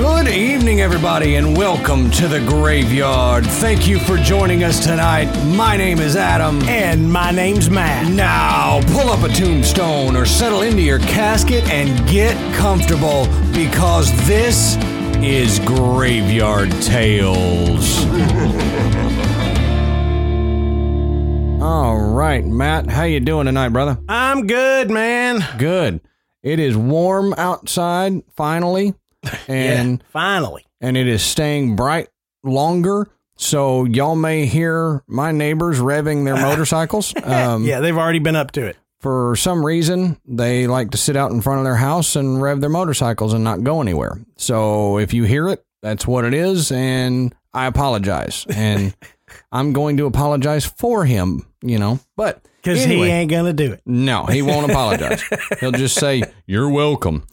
Good evening, everybody, and welcome to the graveyard. Thank you for joining us tonight. My name is Adam. And my name's Matt. Now, pull up a tombstone or settle into your casket and get comfortable because this is Graveyard Tales. All right, Matt, how you doing tonight, brother? I'm good, man. Good. It is warm outside finally, and yeah, finally. and it is staying bright longer. So y'all may hear my neighbors revving their motorcycles. Um, yeah, they've already been up to it. For some reason, they like to sit out in front of their house and rev their motorcycles and not go anywhere. So if you hear it, that's what it is, and I apologize. And I'm going to apologize for him, you know. But Because anyway, he ain't to do it. no, he won't apologize. He'll just say, You're welcome.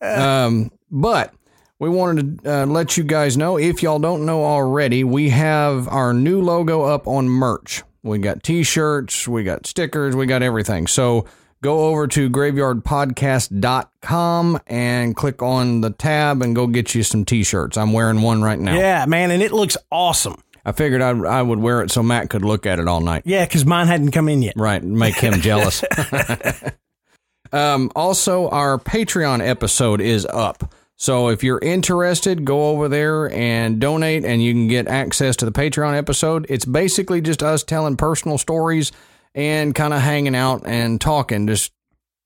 Um, but we wanted to uh, let you guys know if y'all don't know already, we have our new logo up on merch. We got t shirts, we got stickers, we got everything. So go over to graveyardpodcast.com and click on the tab and go get you some t shirts. I'm wearing one right now. Yeah, man, and it looks awesome. I figured I, I would wear it so Matt could look at it all night. Yeah, because mine hadn't come in yet. Right, make him jealous. um, also, our Patreon episode is up. So if you're interested, go over there and donate, and you can get access to the Patreon episode. It's basically just us telling personal stories and kind of hanging out and talking, just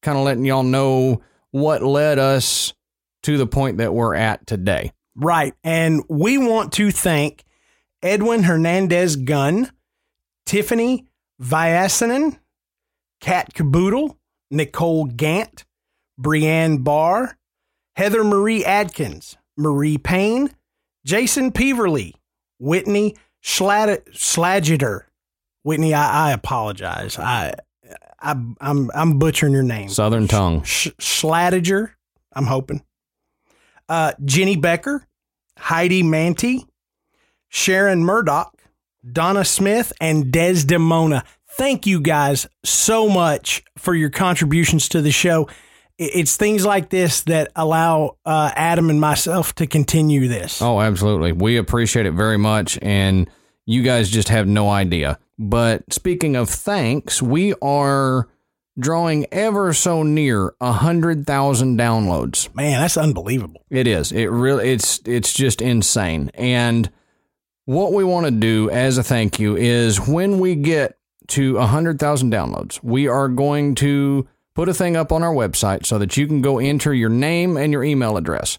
kind of letting y'all know what led us to the point that we're at today. Right. And we want to thank Edwin Hernandez Gunn, Tiffany Vyasanen, Kat Caboodle, Nicole Gant, Brienne Barr, Heather Marie Adkins, Marie Payne, Jason Peverly, Whitney Schlad- Slagiter. Whitney, I, I apologize. I, I, I'm, I'm butchering your name. Southern tongue. Sh- Schladiger, I'm hoping. Uh, Jenny Becker, Heidi Manty, Sharon Murdoch, Donna Smith, and Desdemona. Thank you guys so much for your contributions to the show. It's things like this that allow uh, Adam and myself to continue this. Oh, absolutely. We appreciate it very much. And you guys just have no idea. But speaking of thanks, we are drawing ever so near a hundred thousand downloads. Man, that's unbelievable. It is. It really it's it's just insane. And what we want to do as a thank you is when we get to a hundred thousand downloads, we are going to put a thing up on our website so that you can go enter your name and your email address.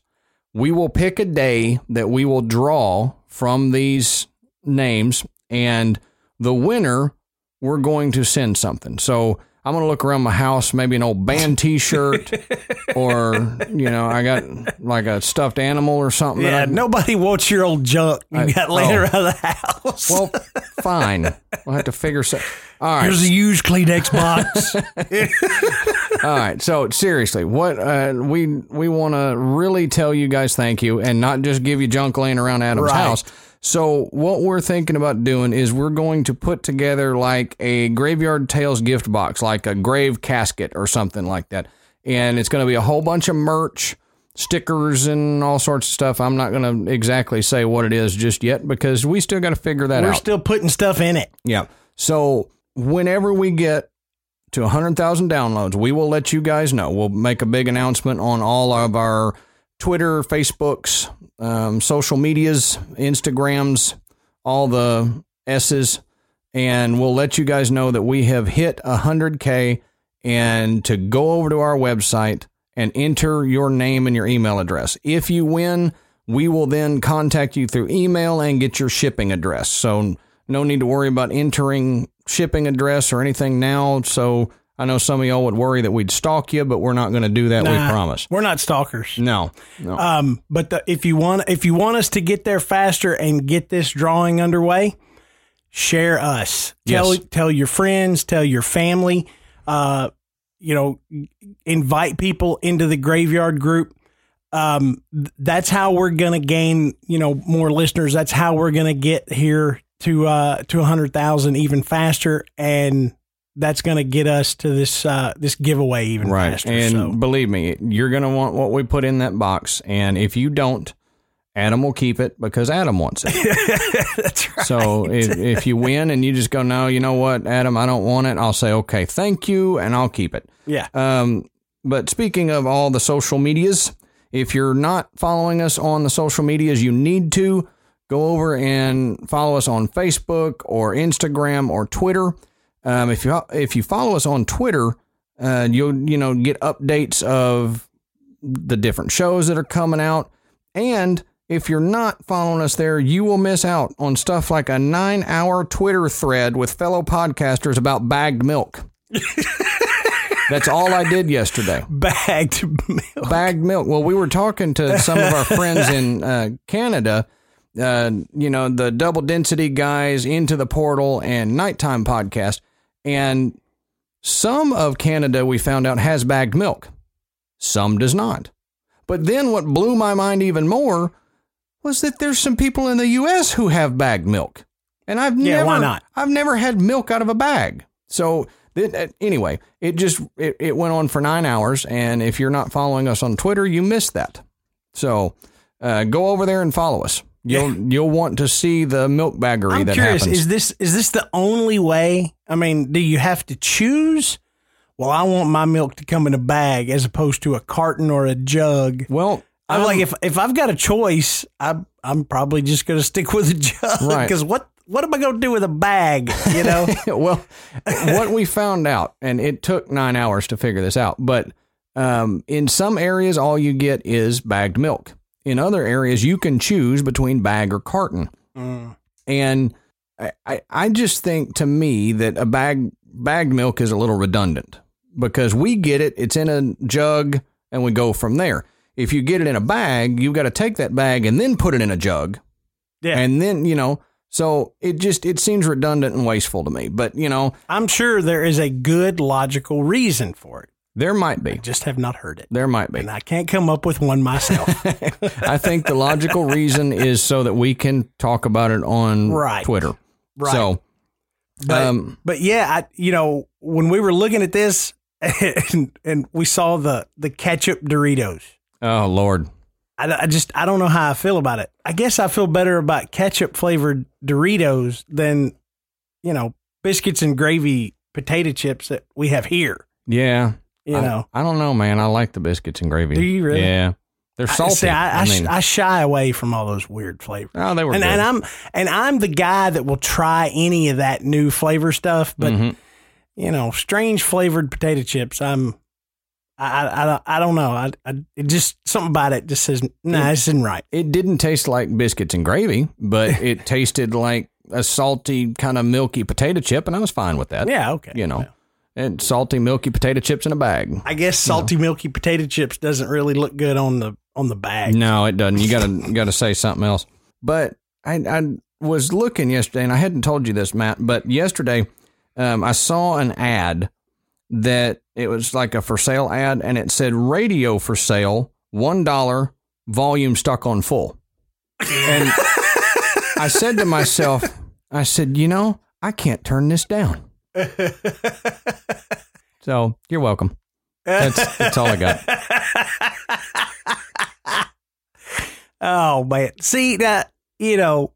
We will pick a day that we will draw from these names, and the winner we're going to send something. So I'm going to look around my house, maybe an old band T-shirt, or you know, I got like a stuffed animal or something. Yeah, that I, nobody wants your old junk you I- got laying oh. around the house. well, fine. We'll have to figure. So, all right. Here's a used Kleenex box. All right. So seriously, what uh, we we want to really tell you guys thank you, and not just give you junk laying around Adam's Right. house. So what we're thinking about doing is we're going to put together like a graveyard tales gift box, like a grave casket or something like that, and it's going to be a whole bunch of merch. Stickers and all sorts of stuff. I'm not going to exactly say what it is just yet because we still got to figure that out. We're still putting stuff in it. Yeah. So whenever we get to 100,000 downloads, we will let you guys know. We'll make a big announcement on all of our Twitter, Facebooks, um, social medias, Instagrams, all the S's, and we'll let you guys know that we have hit 100K and to go over to our website and enter your name and your email address. If you win, we will then contact you through email and get your shipping address. So no need to worry about entering shipping address or anything now. So I know some of y'all would worry that we'd stalk you, but we're not going to do that. we promise. We're not stalkers. No, no. Um, but the, if you want, if you want us to get there faster and get this drawing underway, share us. Tell Yes. tell your friends, tell your family. Uh, you know, invite people into the graveyard group. Um, th- that's how we're gonna gain, you know, more listeners. That's how we're gonna get here to uh to a hundred thousand even faster, and that's gonna get us to this uh this giveaway even right. faster. And so. believe me, you're going to want what we put in that box. And if you don't, Adam will keep it because Adam wants it. That's right. So if, if you win and you just go, no, you know what, Adam, I don't want it, I'll say, okay, thank you, and I'll keep it. yeah. Um, but speaking of all the social medias, if you're not following us on the social medias, you need to go over and follow us on Facebook or Instagram or Twitter. Um, if you if you follow us on Twitter, uh, you'll you know get updates of the different shows that are coming out. And if you're not following us there, you will miss out on stuff like a nine hour Twitter thread with fellow podcasters about bagged milk. That's all I did yesterday. Bagged milk. Bagged milk. Well, we were talking to some of our friends in uh, Canada, uh, you know, the double density guys, Into the Portal, and Nighttime podcast. And some of Canada, we found out, has bagged milk, some does not. But then what blew my mind even more was that there's some people in the U.S. who have bagged milk. And I've Yeah, never, why not? I've never had milk out of a bag. So th- uh, anyway, it just it, it went on for nine hours, and if you're not following us on Twitter, you missed that. So uh, go over there and follow us. You'll you'll want to see the milk baggery I'm that curious. happens. Is this is this the only way? I mean, do you have to choose? Well, I want my milk to come in a bag as opposed to a carton or a jug. well, I'm um, like, if if I've got a choice, I'm I'm probably just going to stick with a jug Right. because what what am I going to do with a bag? You know, well, what we found out, and it took nine hours to figure this out, but um, in some areas, all you get is bagged milk. In other areas, you can choose between bag or carton. Mm. And I, I, I just think to me that a bag bagged milk is a little redundant because we get it, it's in a jug, and we go from there. If you get it in a bag, you've got to take that bag and then put it in a jug. Yeah. And then, you know, so it just it seems redundant and wasteful to me. But, you know, I'm sure there is a good logical reason for it. There might I be. just have not heard it, There might be. and I can't come up with one myself. I think the logical reason is so that we can talk about it on Right. Twitter. Right. So, But, um, but yeah, I, you know, when we were looking at this and, and we saw the, the ketchup Doritos, oh Lord, I, I just, I don't know how I feel about it. I guess I feel better about ketchup flavored Doritos than, you know, biscuits and gravy potato chips that we have here. yeah. You I, know, I don't know, man. I like the biscuits and gravy. Do you really? Yeah, they're I, salty. see, I, I, sh- mean, I shy away from all those weird flavors. oh, they were And, good. and I'm and I'm the guy that will try any of that new flavor stuff, but Mhm. you know, strange flavored potato chips. I'm, I, I, I, I don't know. I, I it just something about it just says, nah, this isn't right. it didn't taste like biscuits and gravy, but it tasted like a salty, kind of milky potato chip, and I was fine with that. Yeah, okay. you know, and salty, milky potato chips in a bag. I guess salty milky potato chips doesn't really look good on the on the bag. No, it doesn't. You gotta gotta say something else. But I I was looking yesterday, and I hadn't told you this, Matt. But yesterday, um, I saw an ad that it was like a for sale ad, and it said radio for sale, one dollar, volume stuck on full. And I said to myself, I said, you know, I can't turn this down. So you're welcome. That's that's all I got. Oh man, see that you know,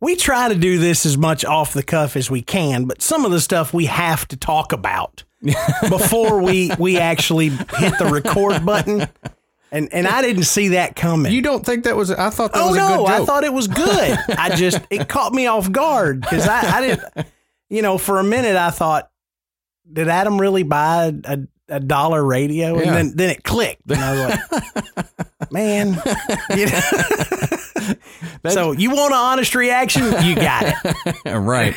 we try to do this as much off the cuff as we can, but some of the stuff we have to talk about before we we actually hit the record button. And and I didn't see that coming. You don't think that was? I thought that oh was a no, good joke. I thought it was good. I just it caught me off guard because I, I didn't. You know, for a minute I thought, did Adam really buy a, a dollar radio? Yeah. And then then it clicked, and I was like, man. You know? so you want an honest reaction? You got it. right.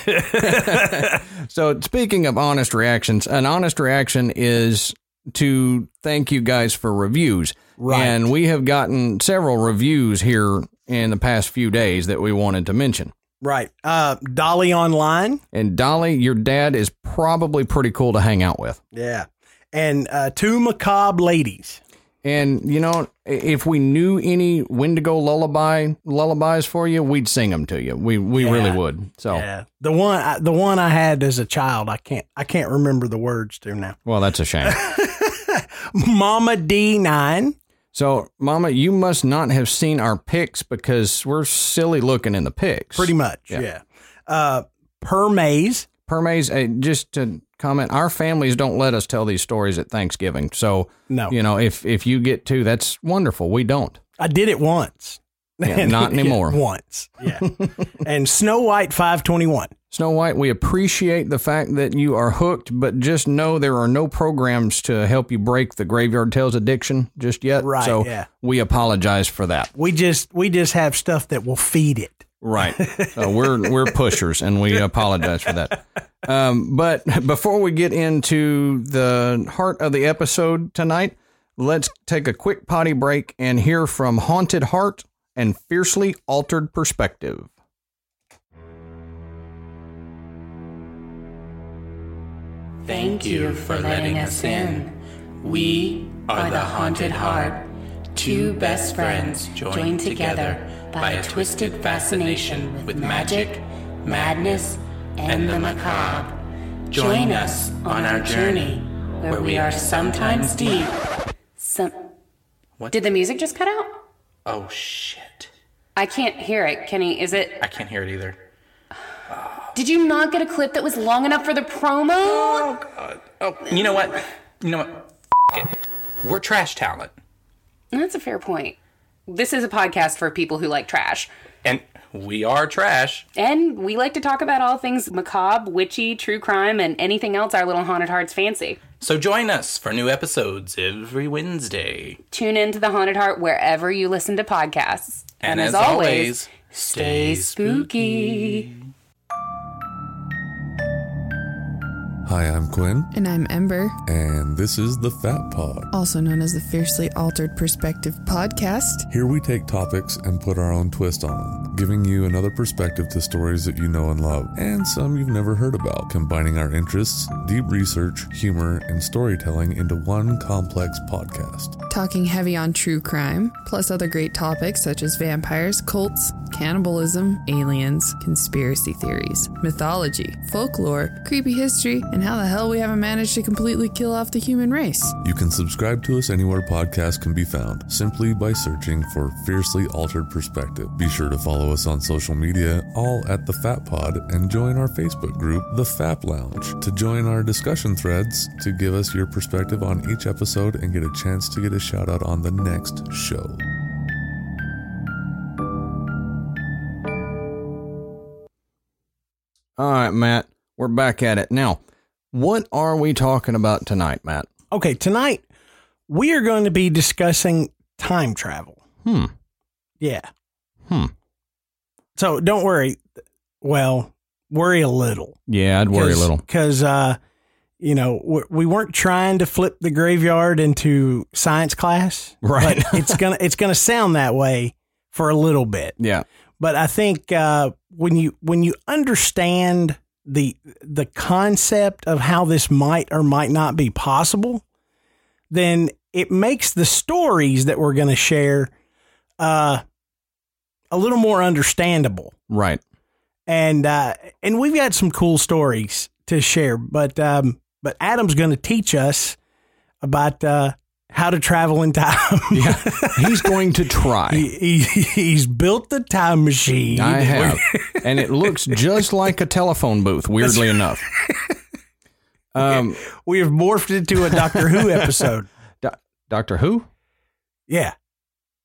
so speaking of honest reactions, an honest reaction is to thank you guys for reviews. Right. And we have gotten several reviews here in the past few days that we wanted to mention. Right. Uh, Dolly Online. And Dolly, your dad is probably pretty cool to hang out with. Yeah. And uh, two macabre ladies. And you know, if we knew any Wendigo lullaby lullabies for you, we'd sing them to you. We we Yeah. really would. So, Yeah. The one I, the one I had as a child, I can't I can't remember the words to now. well, that's a shame. Mama D9. So, Mama, you must not have seen our pics because we're silly looking in the pics. Pretty much, Yeah. yeah. Uh, per maze, Permaze, uh, just to comment, our families don't let us tell these stories at Thanksgiving. So, no, you know, if if you get to, that's wonderful. We don't. I did it once. Yeah, not anymore. once, yeah. and Snow White five twenty one. Snow White, we appreciate the fact that you are hooked, but just know there are no programs to help you break the Graveyard Tales addiction just yet. Right, So yeah. we apologize for that. We just we just have stuff that will feed it. Right. So we're we're pushers, and we apologize for that. Um, but before we get into the heart of the episode tonight, let's take a quick potty break and hear from Haunted Heart and Fiercely Altered Perspective. Thank you for letting us in. We are the Haunted Heart, two best friends joined together by a twisted fascination with magic, madness, and the macabre. Join us on our journey where we are sometimes deep. Some. Did the music just cut out? Oh shit. I can't hear it, Kenny. Is it? I can't hear it either. Did you not get a clip that was long enough for the promo? Oh god. Oh, you know what? You know what? F- it. We're trash talent. That's a fair point. This is a podcast for people who like trash. And we are trash. And we like to talk about all things macabre, witchy, true crime, and anything else our little haunted hearts fancy. So join us for new episodes every Wednesday. Tune in to the Haunted Heart wherever you listen to podcasts. And, as, always, stay spooky. Hi, I'm Quinn, And I'm Ember, and this is the Fat Pod. also known as the Fiercely Altered Perspective Podcast. Here we take topics and put our own twist on them, giving you another perspective to stories that you know and love, and some you've never heard about, combining our interests, deep research, humor, and storytelling into one complex podcast. Talking heavy on true crime, plus other great topics such as vampires, cults, cannibalism, aliens, conspiracy theories, mythology, folklore, creepy history, and how the hell we haven't managed to completely kill off the human race. You can subscribe to us anywhere podcasts can be found, simply by searching for Fiercely Altered Perspective. Be sure to follow us on social media, all at the Fat Pod, and join our Facebook group, The Fap Lounge, to join our discussion threads to give us your perspective on each episode and get a chance to get a shout out on the next show. All right, Matt, we're back at it. Now, what are we talking about tonight, Matt? Okay, tonight we are going to be discussing time travel. Hmm. Yeah. Hmm. So don't worry. Well, worry a little. Yeah, I'd worry a little. because uh, you know we, we weren't trying to flip the graveyard into science class, Right. But it's gonna it's gonna sound that way for a little bit. Yeah. But I think uh, when you when you understand the the concept of how this might or might not be possible, then it makes the stories that we're going to share uh, a little more understandable Right. and uh, and we've got some cool stories to share. But um, but Adam's going to teach us about uh, how to travel in time. Yeah. He's going to try. he, he, he's built the time machine. I have. and it looks just like a telephone booth, weirdly enough. Um, We have morphed into a Doctor Who episode. Do- Doctor Who? Yeah,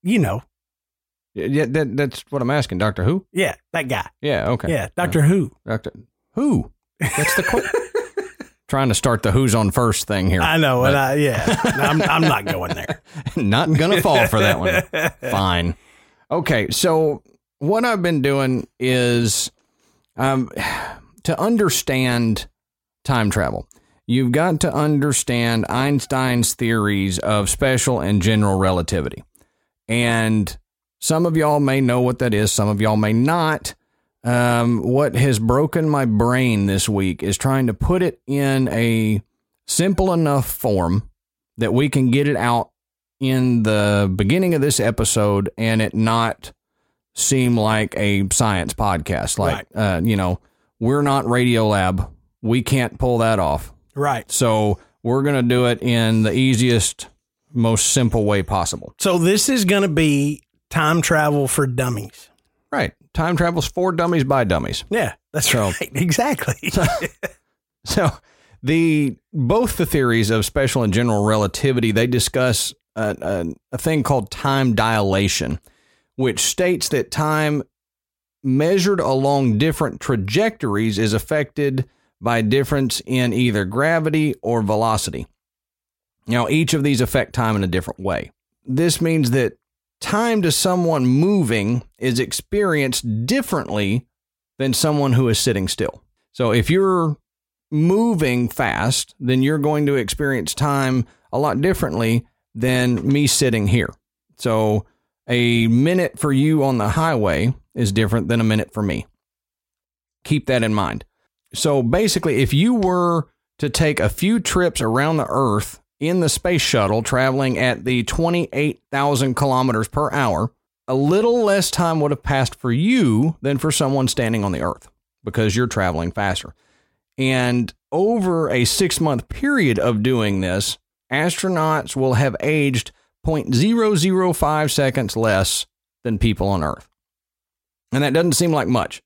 you know. Yeah, that, that's what I'm asking. Doctor Who? Yeah, that guy. Yeah, okay. Yeah, Doctor Who. Doctor Who? That's the qu- Trying to start the who's on first thing here. I know, and I yeah, I'm I'm not going there. Not gonna fall for that one. Fine. Okay, so what I've been doing is um to understand time travel. You've got to understand Einstein's theories of special and general relativity. And some of y'all may know what that is, some of y'all may not. Um, what has broken my brain this week is trying to put it in a simple enough form that we can get it out in the beginning of this episode and it not seem like a science podcast. Like, uh, you know, we're not Radiolab. We can't pull that off. Right. So we're going to do it in the easiest most simple way possible. So this is going to be time travel for dummies. Right. Time travels for dummies by dummies. Yeah, that's So- right. Exactly. So the both the theories of special and general relativity they discuss a, a, a thing called time dilation, which states that time measured along different trajectories is affected by difference in either gravity or velocity. Now, each of these affect time in a different way. This means that time to someone moving is experienced differently than someone who is sitting still. So if you're moving fast, then you're going to experience time a lot differently than me sitting here. So a minute for you on the highway is different than a minute for me. Keep that in mind. So basically, if you were to take a few trips around the Earth in the space shuttle traveling at the 28,000 kilometers per hour, a little less time would have passed for you than for someone standing on the Earth because you're traveling faster. And over a six month period of doing this, astronauts will have aged 0.005 seconds less than people on Earth. And that doesn't seem like much,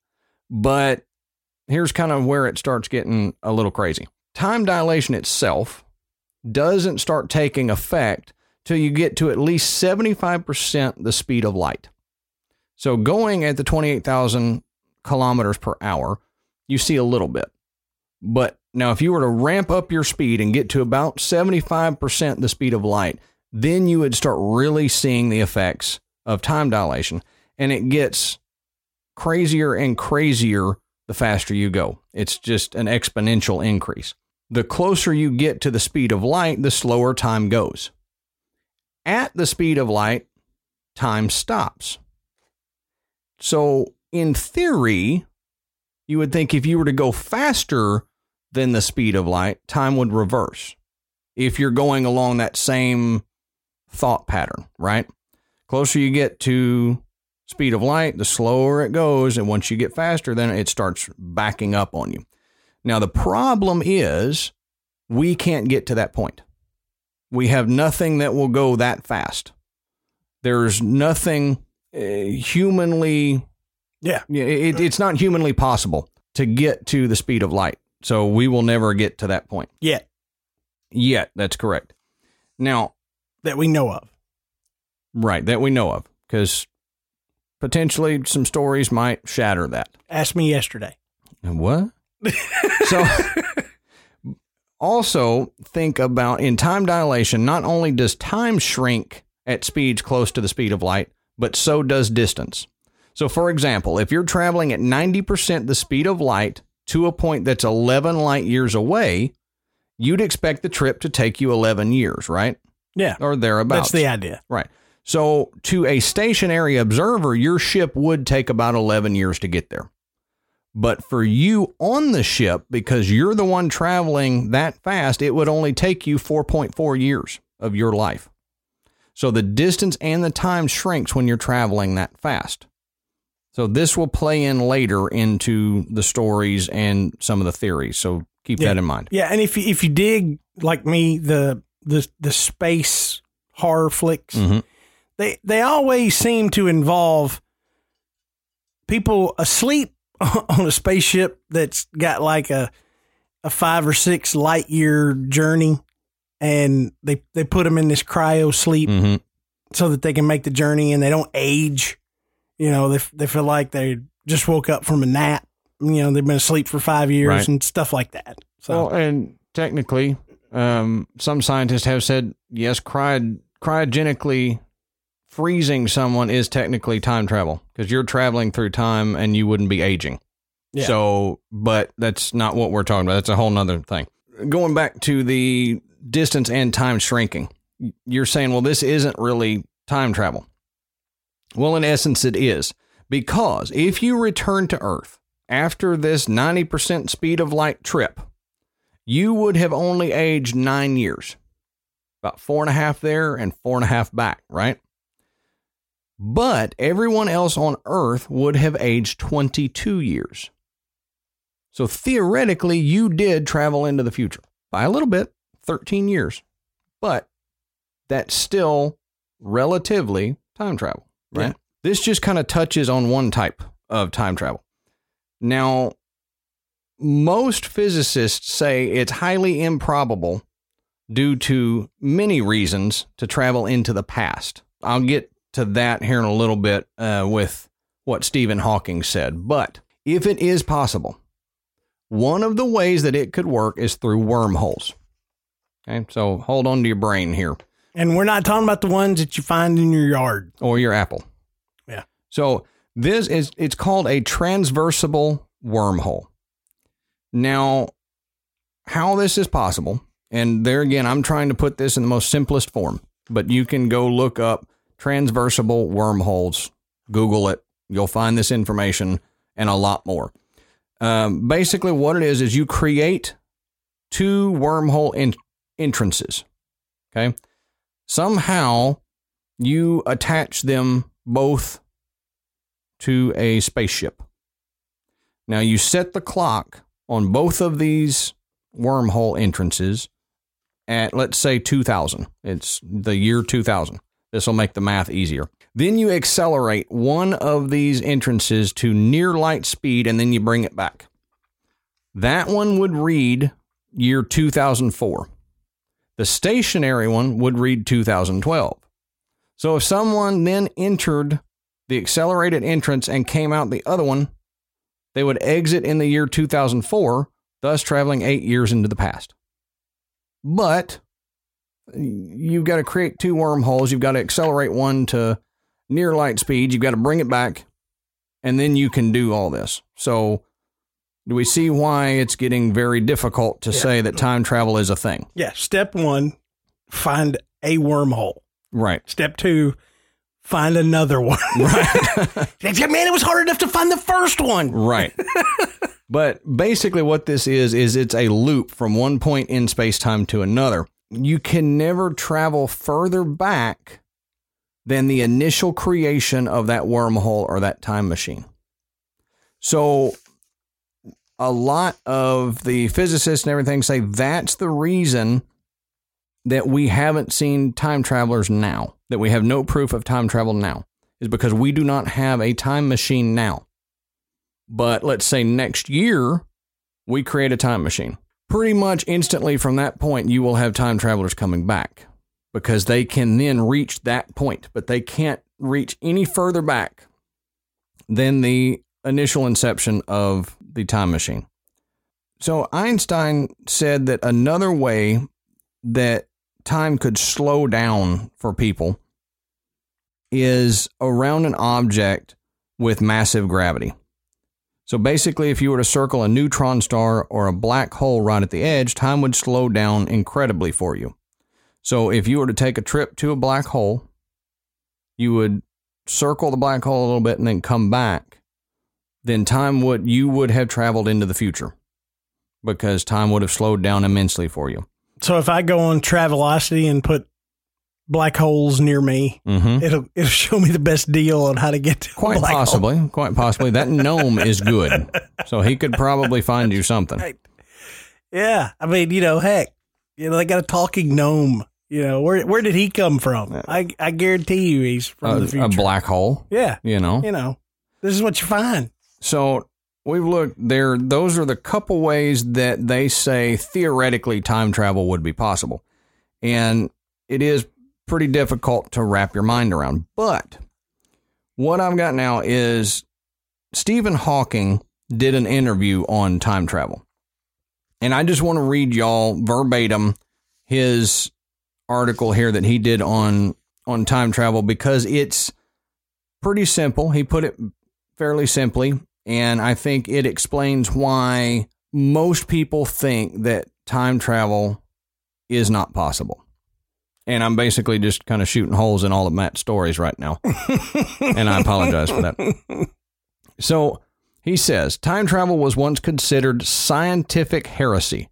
but here's kind of where it starts getting a little crazy. Time dilation itself doesn't start taking effect till you get to at least 75% the speed of light. So going at the 28,000 kilometers per hour, you see a little bit. But now, if you were to ramp up your speed and get to about 75% the speed of light, then you would start really seeing the effects of time dilation. And it gets crazier and crazier the faster you go. It's just an exponential increase. The closer you get to the speed of light, the slower time goes. At the speed of light, time stops. So, in theory, you would think if you were to go faster than the speed of light, time would reverse. If you're going along that same thought pattern, right? Closer you get to speed of light, the slower it goes, and once you get faster, then it starts backing up on you. Now the problem is we can't get to that point. We have nothing that will go that fast. There's nothing uh, humanly yeah. it, it's not humanly possible to get to the speed of light. So we will never get to that point Yet yet. That's correct. Now, that we know of. right, that we know of, because potentially some stories might shatter that. Ask me yesterday. What? So, also think about in time dilation, not only does time shrink at speeds close to the speed of light, but so does distance. So, for example, if you're traveling at 90% the speed of light to a point that's 11 light years away, you'd expect the trip to take you 11 years, right? Yeah. Or thereabouts. That's the idea. Right. So, to a stationary observer, your ship would take about 11 years to get there. But for you on the ship, because you're the one traveling that fast, it would only take you 4.4 years of your life. So, the distance and the time shrinks when you're traveling that fast. So, this will play in later into the stories and some of the theories. So, keep Yeah. that in mind. Yeah, and if you, if you dig like me the the the space horror flicks, Mhm. they they always seem to involve people asleep on a spaceship that's got like a a five or six light year journey, and they they put them in this cryo sleep hmm so that they can make the journey and they don't age. You know, they they feel like they just woke up from a nap. You know, they've been asleep for five years Right. and stuff like that. So Well, and technically, um, some scientists have said yes, cryod- cryogenically freezing someone is technically time travel because you're traveling through time and you wouldn't be aging. Yeah. So, but that's not what we're talking about. That's a whole nother thing. Going back to the distance and time shrinking, you're saying, well, this isn't really time travel. Well, in essence, it is because if you return to Earth after this 90% speed of light trip, you would have only aged nine years. About four and a half there and four and a half back, right? But everyone else on Earth would have aged 22 years. So theoretically, you did travel into the future by a little bit, 13 years. But that's still relatively time travel, right? Yeah. This just kind of touches on one type of time travel. Now, most physicists say it's highly improbable due to many reasons to travel into the past. I'll get to that here in a little bit uh, with what Stephen Hawking said. But if it is possible, one of the ways that it could work is through wormholes. Okay, so hold on to your brain here And we're not talking about the ones that you find in your yard. or your apple. Yeah. So this is it's called a transversible wormhole. Now, how this is possible, and there again, I'm trying to put this in the most simplest form, but you can go look up transversible wormholes, Google it, you'll find this information and a lot more. Um, basically, what it is is you create two wormhole en- entrances. Okay. Somehow you attach them both to a spaceship. Now you set the clock on both of these wormhole entrances at let's say 2000. It's the year 2000. This will make the math easier. Then you accelerate one of these entrances to near light speed and then you bring it back. That one would read year 2004. The stationary one would read 2012. So if someone then entered the accelerated entrance and came out the other one, they would exit in the year 2004, thus traveling eight years into the past. But you've got to create two wormholes. You've got to accelerate one to near light speed. You've got to bring it back, and then you can do all this. So, do we see why it's getting very difficult to say that time travel is a thing? Yeah. Step one, find a wormhole. Right. Step two, find another one. Right. Man, it was hard enough to find the first one. Right. but basically, what this is, is it's a loop from one point in space time to another. You can never travel further back than the initial creation of that wormhole or that time machine. So, a lot of the physicists and everything say that's the reason that we haven't seen time travelers now, that we have no proof of time travel now, is because we do not have a time machine now. But let's say next year, we create a time machine. Pretty much instantly from that point, you will have time travelers coming back because they can then reach that point, but they can't reach any further back than the initial inception of the time machine. So Einstein said that another way that time could slow down for people is around an object with massive gravity. So basically, if you were to circle a neutron star or a black hole right at the edge, time would slow down incredibly for you. So if you were to take a trip to a black hole, you would circle the black hole a little bit and then come back. Then time would you would have traveled into the future because time would have slowed down immensely for you. So if I go on Travelocity and put black holes near me, Mm-hmm. it'll it'll show me the best deal on how to get to a Quite black hole. possibly, quite possibly. That gnome is good, so he could probably find you something. Yeah, I mean, you know, heck, you know, they got a talking gnome. You know, where where did he come from? I I guarantee you, he's from A, the a black hole, yeah, you know. you know, this is what you find. So we've looked there. Those are the couple ways that they say theoretically time travel would be possible, and it is pretty difficult to wrap your mind around. But what I've got now is Stephen Hawking did an interview on time travel, and I just want to read y'all verbatim his article here that he did on on time travel because it's pretty simple. He put it fairly simply, and I think it explains why most people think that time travel is not possible. And I'm basically just kind of shooting holes in all of Matt's stories right now. and I apologize for that. So he says time travel was once considered scientific heresy.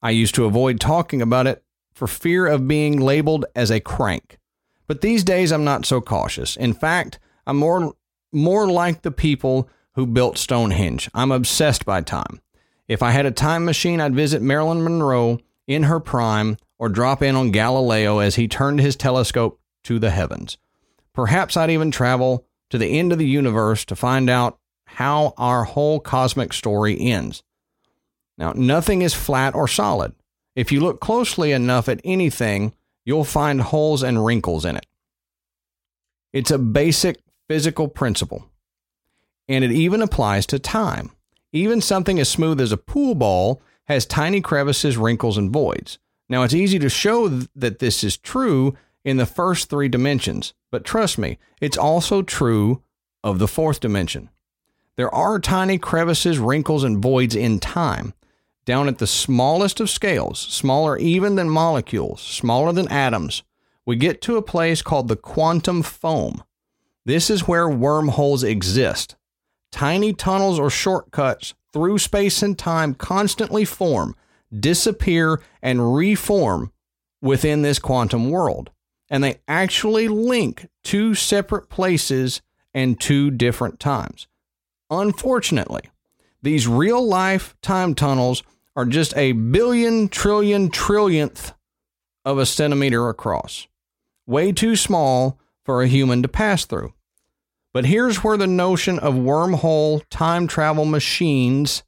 I used to avoid talking about it for fear of being labeled as a crank. But these days I'm not so cautious. In fact, I'm more more like the people who built Stonehenge. I'm obsessed by time. If I had a time machine, I'd visit Marilyn Monroe in her prime or drop in on Galileo as he turned his telescope to the heavens. Perhaps I'd even travel to the end of the universe to find out how our whole cosmic story ends. Now, nothing is flat or solid. If you look closely enough at anything, you'll find holes and wrinkles in it. It's a basic physical principle, and it even applies to time. Even something as smooth as a pool ball has tiny crevices, wrinkles, and voids. Now, it's easy to show th- that this is true in the first three dimensions, but trust me, it's also true of the fourth dimension. There are tiny crevices, wrinkles, and voids in time. Down at the smallest of scales, smaller even than molecules, smaller than atoms, we get to a place called the quantum foam. This is where wormholes exist. Tiny tunnels or shortcuts through space and time constantly form, disappear, and reform within this quantum world. And they actually link two separate places and two different times. Unfortunately, these real life time tunnels are just a billion, trillion, trillionth of a centimeter across. Way too small for a human to pass through. But here's where the notion of wormhole time travel machines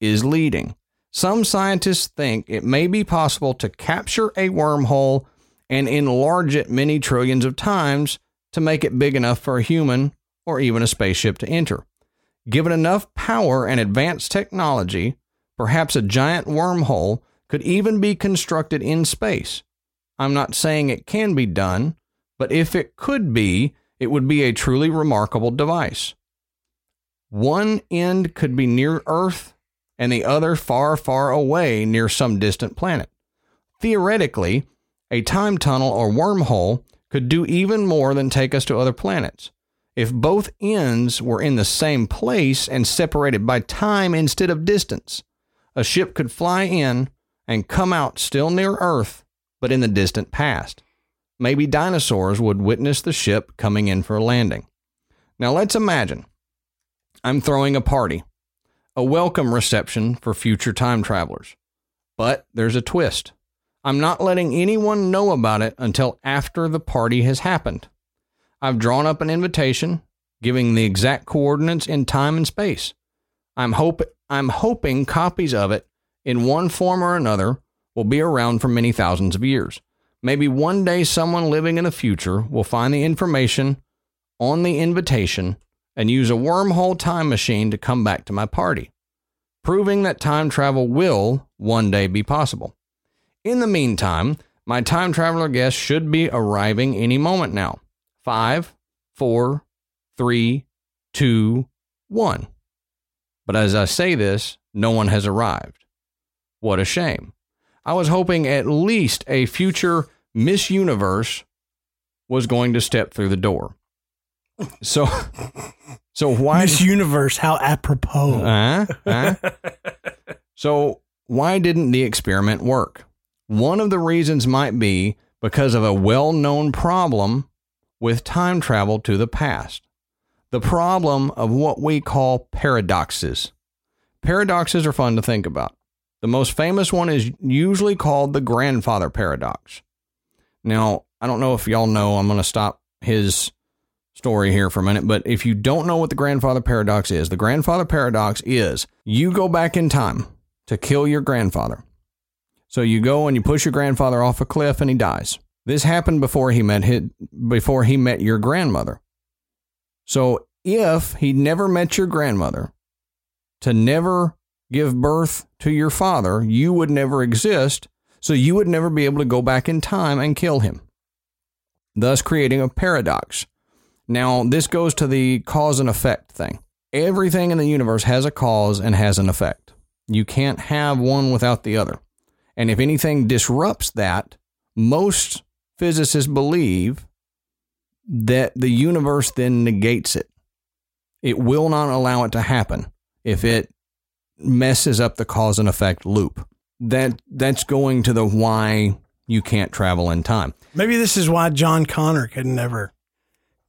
is leading. Some scientists think it may be possible to capture a wormhole and enlarge it many trillions of times to make it big enough for a human or even a spaceship to enter. Given enough power and advanced technology, perhaps a giant wormhole could even be constructed in space. I'm not saying it can be done, but if it could be, it would be a truly remarkable device. One end could be near Earth and the other far, far away near some distant planet. Theoretically, a time tunnel or wormhole could do even more than take us to other planets. If both ends were in the same place and separated by time instead of distance, a ship could fly in and come out still near Earth, but in the distant past. Maybe dinosaurs would witness the ship coming in for a landing. Now let's imagine I'm throwing a party, a welcome reception for future time travelers. But there's a twist. I'm not letting anyone know about it until after the party has happened. I've drawn up an invitation giving the exact coordinates in time and space. I'm hope I'm hoping copies of it in one form or another will be around for many thousands of years. Maybe one day someone living in the future will find the information on the invitation and use a wormhole time machine to come back to my party, proving that time travel will one day be possible. In the meantime, my time traveler guest should be arriving any moment now. Five, four, three, two, one. But as I say this, no one has arrived. What a shame. I was hoping at least a future Miss Universe was going to step through the door. So, so why? Miss Universe, how apropos. Uh, uh. so why didn't the experiment work? One of the reasons might be because of a well-known problem with time travel to the past. The problem of what we call paradoxes. Paradoxes are fun to think about. The most famous one is usually called the grandfather paradox. Now, I don't know if y'all know, I'm going to stop his story here for a minute, but if you don't know what the grandfather paradox is, the grandfather paradox is you go back in time to kill your grandfather. So you go and you push your grandfather off a cliff and he dies. This happened before he met his, before he met your grandmother. So if he never met your grandmother, to never give birth to your father, you would never exist, so you would never be able to go back in time and kill him, thus creating a paradox. Now, this goes to the cause and effect thing. Everything in the universe has a cause and has an effect. You can't have one without the other. And if anything disrupts that, most physicists believe that the universe then negates it. It will not allow it to happen if it messes up the cause and effect loop. That that's going to the why you can't travel in time. Maybe this is why John Connor could never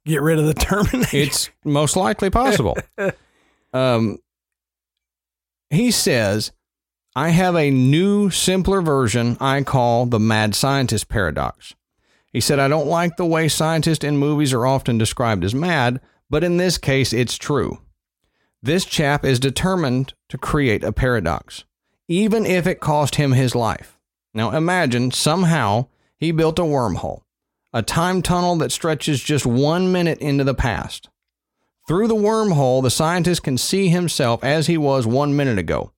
get rid of the Terminator. It's most likely possible. um, he says, I have a new, simpler version I call the mad scientist paradox. He said, I don't like the way scientists in movies are often described as mad, but in this case, it's true. This chap is determined to create a paradox, even if it cost him his life. Now imagine somehow he built a wormhole, a time tunnel that stretches just one minute into the past. Through the wormhole, the scientist can see himself as he was one minute ago.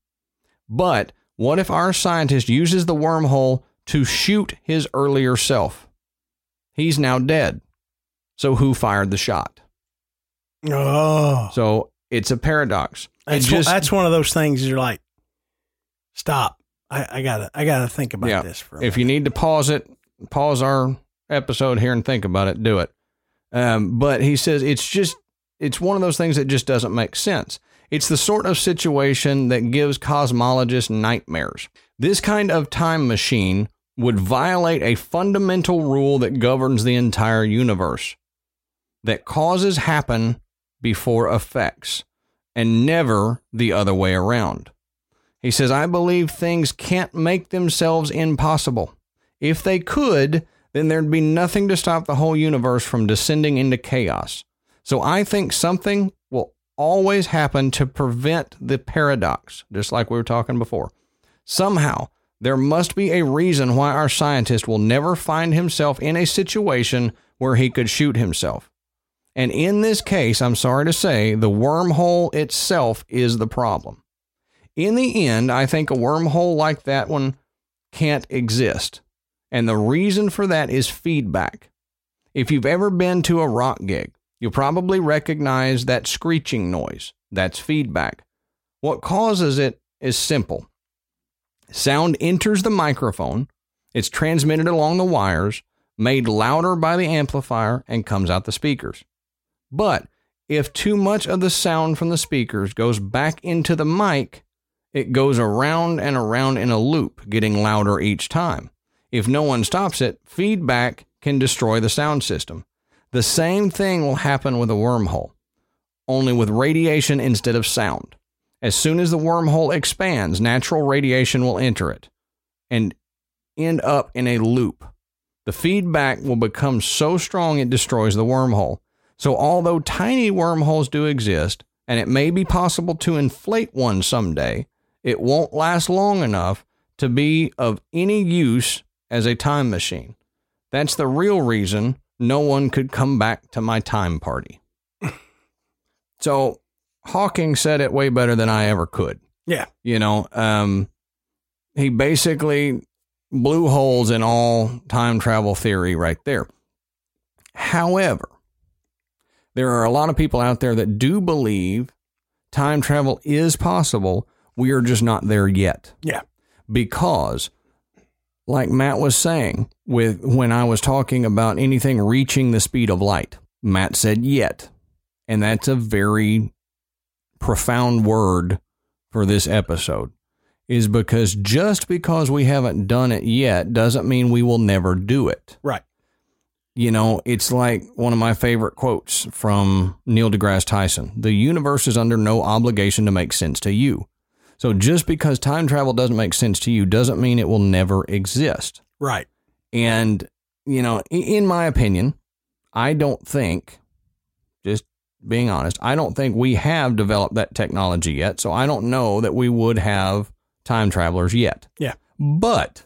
But what if our scientist uses the wormhole to shoot his earlier self? He's now dead. So who fired the shot? Oh, So it's a paradox. It that's, just- that's one of those things. You're like, stop. I, I gotta, I gotta think about Yeah. this for a if you need to pause it, pause our episode here and think about it, do it. Um, but he says it's just it's one of those things that just doesn't make sense. It's the sort of situation that gives cosmologists nightmares. This kind of time machine would violate a fundamental rule that governs the entire universe that causes happen before effects and never the other way around. He says, I believe things can't make themselves impossible. If they could, then there'd be nothing to stop the whole universe from descending into chaos. So I think something will always happen to prevent the paradox, just like we were talking before. Somehow, there must be a reason why our scientist will never find himself in a situation where he could shoot himself. And in this case, I'm sorry to say, the wormhole itself is the problem. In the end, I think a wormhole like that one can't exist. And the reason for that is feedback. If you've ever been to a rock gig, you'll probably recognize that screeching noise. That's feedback. What causes it is simple sound enters the microphone, it's transmitted along the wires, made louder by the amplifier, and comes out the speakers. But if too much of the sound from the speakers goes back into the mic, it goes around and around in a loop, getting louder each time. If no one stops it, feedback can destroy the sound system. The same thing will happen with a wormhole, only with radiation instead of sound. As soon as the wormhole expands, natural radiation will enter it and end up in a loop. The feedback will become so strong it destroys the wormhole. So, although tiny wormholes do exist, and it may be possible to inflate one someday, it won't last long enough to be of any use as a time machine. That's the real reason no one could come back to my time party. so, Hawking said it way better than I ever could. Yeah. You know, um, he basically blew holes in all time travel theory right there. However, there are a lot of people out there that do believe time travel is possible. We are just not there yet Yeah. because like Matt was saying with when I was talking about anything reaching the speed of light, Matt said yet. And that's a very profound word for this episode is because just because we haven't done it yet doesn't mean we will never do it. Right. You know, it's like one of my favorite quotes from Neil deGrasse Tyson The universe is under no obligation to make sense to you. So just because time travel doesn't make sense to you doesn't mean it will never exist. Right. And, you know, in my opinion, I don't think, just being honest, I don't think we have developed that technology yet. So I don't know that we would have time travelers yet. Yeah. But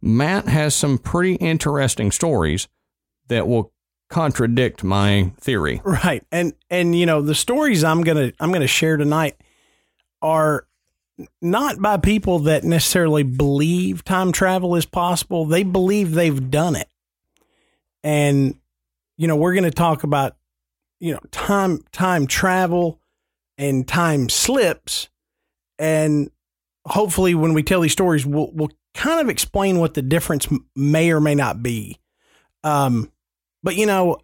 Matt has some pretty interesting stories that will contradict my theory. Right. And and you know, the stories I'm going to I'm going to share tonight are not by people that necessarily believe time travel is possible. They believe they've done it. And you know, we're going to talk about you know, time time travel and time slips and hopefully when we tell these stories we'll we'll kind of explain what the difference may or may not be. Um but you know,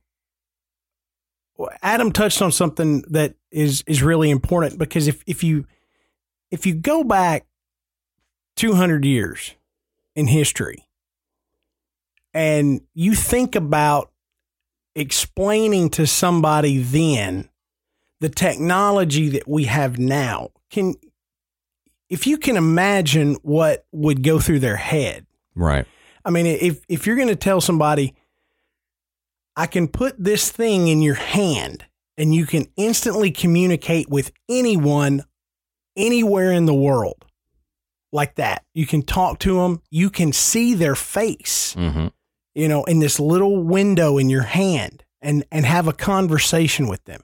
Adam touched on something that is is really important because if if you if you go back 200 years in history and you think about explaining to somebody then the technology that we have now can if you can imagine what would go through their head. Right. I mean, if if you're going to tell somebody, I can put this thing in your hand and you can instantly communicate with anyone anywhere in the world like that. You can talk to them, you can see their face, Mm-hmm. you know, in this little window in your hand and and have a conversation with them.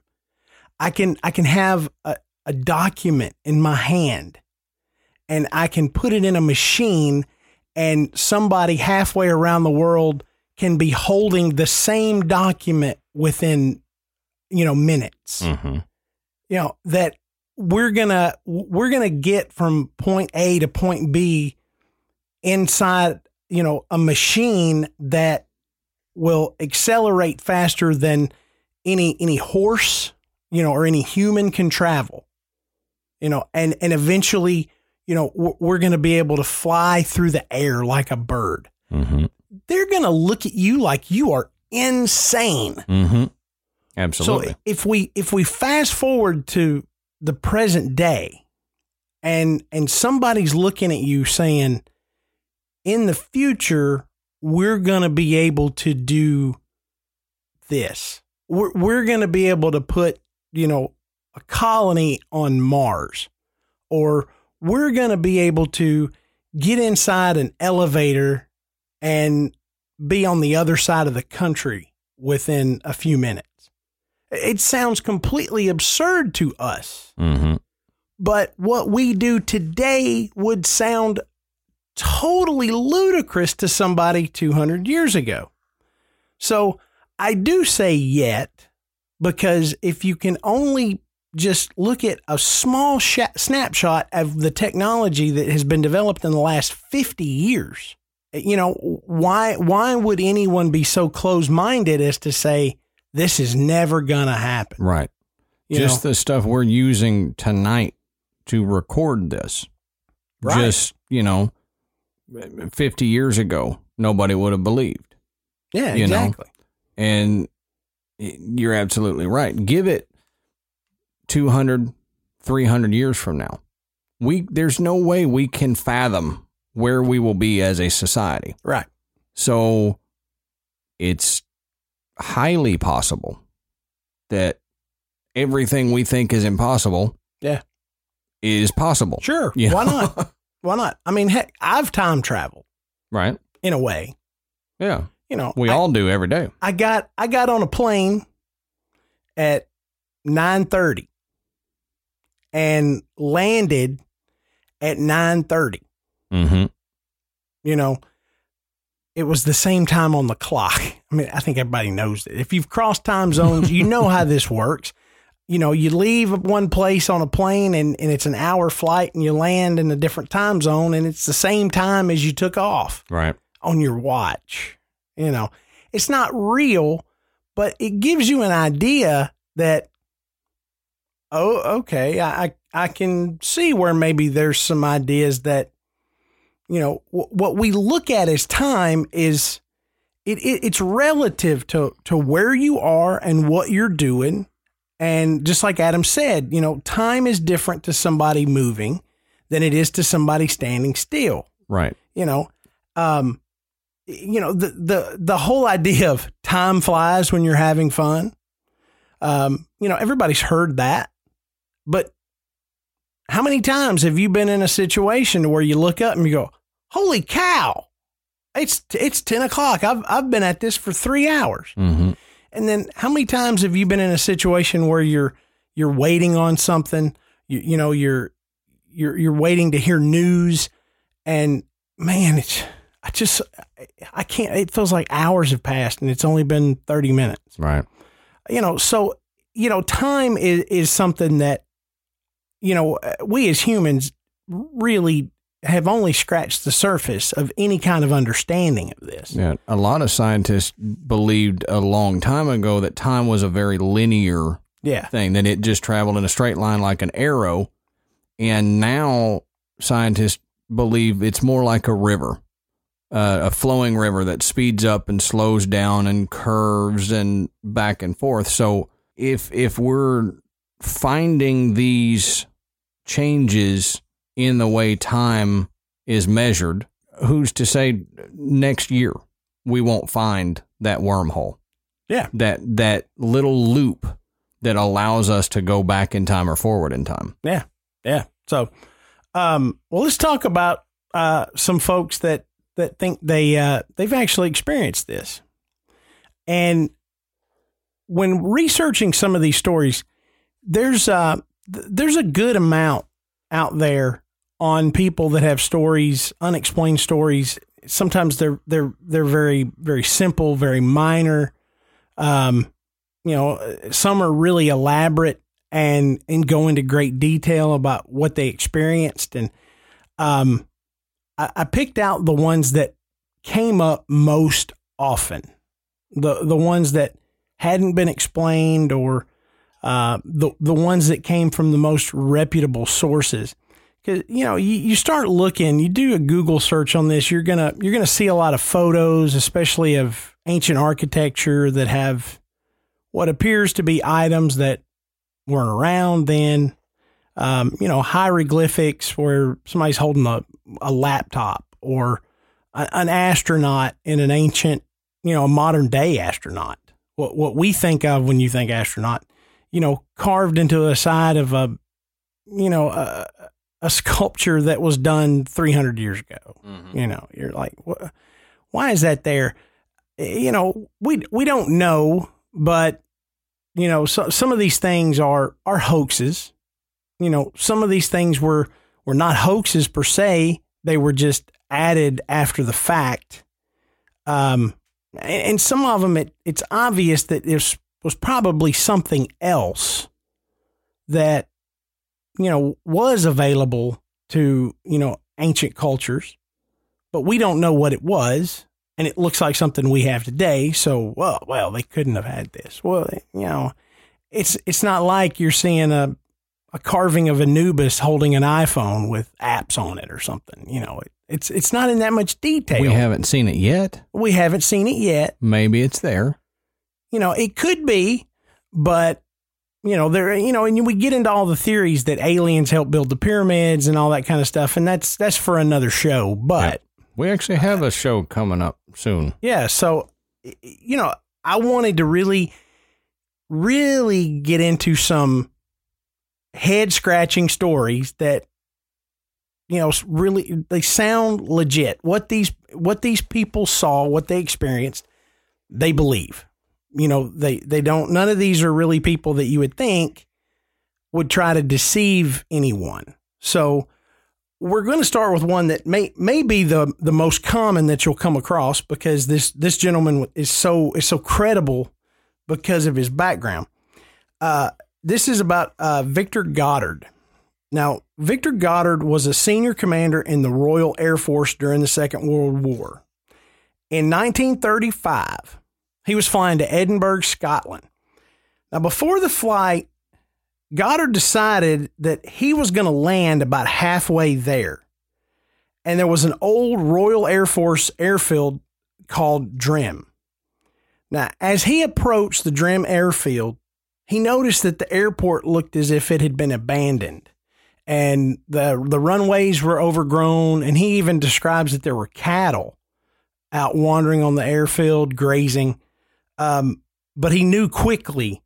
I can I can have a, a document in my hand and I can put it in a machine and somebody halfway around the world can be holding the same document within you know minutes Mm-hmm. you know that we're gonna we're gonna get from point a to point b inside you know a machine that will accelerate faster than any any horse you know or any human can travel you know and and eventually you know we're- we're gonna be able to fly through the air like a bird Mm-hmm. they're gonna look at you like you are insane Mm-hmm. Absolutely. so if we if we fast forward to the present day and and somebody's looking at you saying in the future we're going to be able to do this. We're we're going to be able to put, you know, a colony on Mars or we're going to be able to get inside an elevator and be on the other side of the country within a few minutes. It sounds completely absurd to us, mm-hmm. but what we do today would sound totally ludicrous to somebody 200 years ago. So I do say yet, because if you can only just look at a small sh- snapshot of the technology that has been developed in the last 50 years, you know, why why would anyone be so close-minded as to say this is never going to happen? Right. You just know? the stuff we're using tonight to record this. Right. Just, you know, 50 years ago, nobody would have believed. yeah, you know, exactly. And you're absolutely right. Give it 200, 300 years from now. We there's no way we can fathom where we will be as a society. Right. So it's highly possible that everything we think is impossible Yeah. is possible. Sure. You Why know? not? Why not? I mean, heck, I've time traveled right? in a way. Yeah. You know, We I, all do every day. I got I got on a plane at nine thirty and landed at nine thirty. Mm-hmm. You know, it was the same time on the clock. I mean, I think everybody knows that. If you've crossed time zones, you know how this works. You know, you leave one place on a plane and, and it's an hour flight and you land in a different time zone and it's the same time as you took off Right. on your watch. You know, it's not real, but it gives you an idea that, oh, okay, I, I, I can see where maybe there's some ideas that, you know, w- what we look at as time is it, it it's relative to, to where you are and what you're doing. And just like Adam said, you know, time is different to somebody moving than it is to somebody standing still Right. you know um you know the the the whole idea of time flies when you're having fun um you know everybody's heard that but how many times have you been in a situation where you look up and you go holy cow it's it's 10 o'clock i've i've been at this for three hours Mm-hmm. and then how many times have you been in a situation where you're you're waiting on something, you you know, you're you're you're waiting to hear news and man, it's I just I can't it feels like hours have passed and it's only been 30 minutes. Right. You know, so you know, time is is something that you know, we as humans really have only scratched the surface of any kind of understanding of this. Yeah. A lot of scientists believed a long time ago that time was a very linear Yeah. thing, that it just traveled in a straight line like an arrow. And now scientists believe it's more like a river, uh, a flowing river that speeds up and slows down and curves and back and forth. So if if we're finding these changes in the way time is measured, who's to say next year we won't find that wormhole? Yeah. That that little loop that allows us to go back in time or forward in time. Yeah. Yeah. So, um, well, let's talk about uh, some folks that that think they uh, they've actually experienced this. And when researching some of these stories, there's uh, there's a good amount out there on people that have stories, unexplained stories. Sometimes they're they're they're very very simple, very minor. Um, you know, some are really elaborate and and go into great detail about what they experienced. And um, I, I picked out the ones that came up most often, the the ones that hadn't been explained or uh, the the ones that came from the most reputable sources. Because you know, you, you start looking, you do a Google search on this, you're gonna you're gonna see a lot of photos, especially of ancient architecture that have what appears to be items that weren't around then. Um, you know, hieroglyphics where somebody's holding a, a laptop or a, an astronaut in an ancient, you know, a modern day astronaut. What what we think of when you think astronaut, you know, carved into the side of a, you know, a, a sculpture that was done 300 years ago. You know, you're like, why is that there? You know, we we don't know, but you know, so, some of these things are are hoaxes. You know, some of these things were were not hoaxes per se; they were just added after the fact. Um, and, and some of them, it, it's obvious that this was probably something else that you know was available to you know ancient cultures, but we don't know what it was and it looks like something we have today. So, well, well, they couldn't have had this. Well, you know, it's it's not like you're seeing a a carving of Anubis holding an iPhone with apps on it or something. You know, it, it's it's not in that much detail. We haven't seen it yet. we haven't seen it yet. Maybe it's there. You know, it could be, but you know, there, you know, and we get into all the theories that aliens helped build the pyramids and all that kind of stuff, and that's that's for another show. But We actually have a show coming up soon. Yeah. So, you know, I wanted to really, really get into some head scratching stories that, you know, really they sound legit. What these what these people saw, what they experienced, they believe. You know, they they don't. None of these are really people that you would think would try to deceive anyone. So we're going to start with one that may may be the the most common that you'll come across because this this gentleman is so is so credible because of his background. Uh, this is about uh, Victor Goddard. Now, Victor Goddard was a senior commander in the Royal Air Force during the Second World War. In 1935, he was flying to Edinburgh, Scotland. Now, before the flight, Goddard decided that he was going to land about halfway there. And there was an old Royal Air Force airfield called Drem. Now, as he approached the Drem airfield, he noticed that the airport looked as if it had been abandoned and the the runways were overgrown and he even describes that there were cattle out wandering on the airfield grazing um, but he knew quickly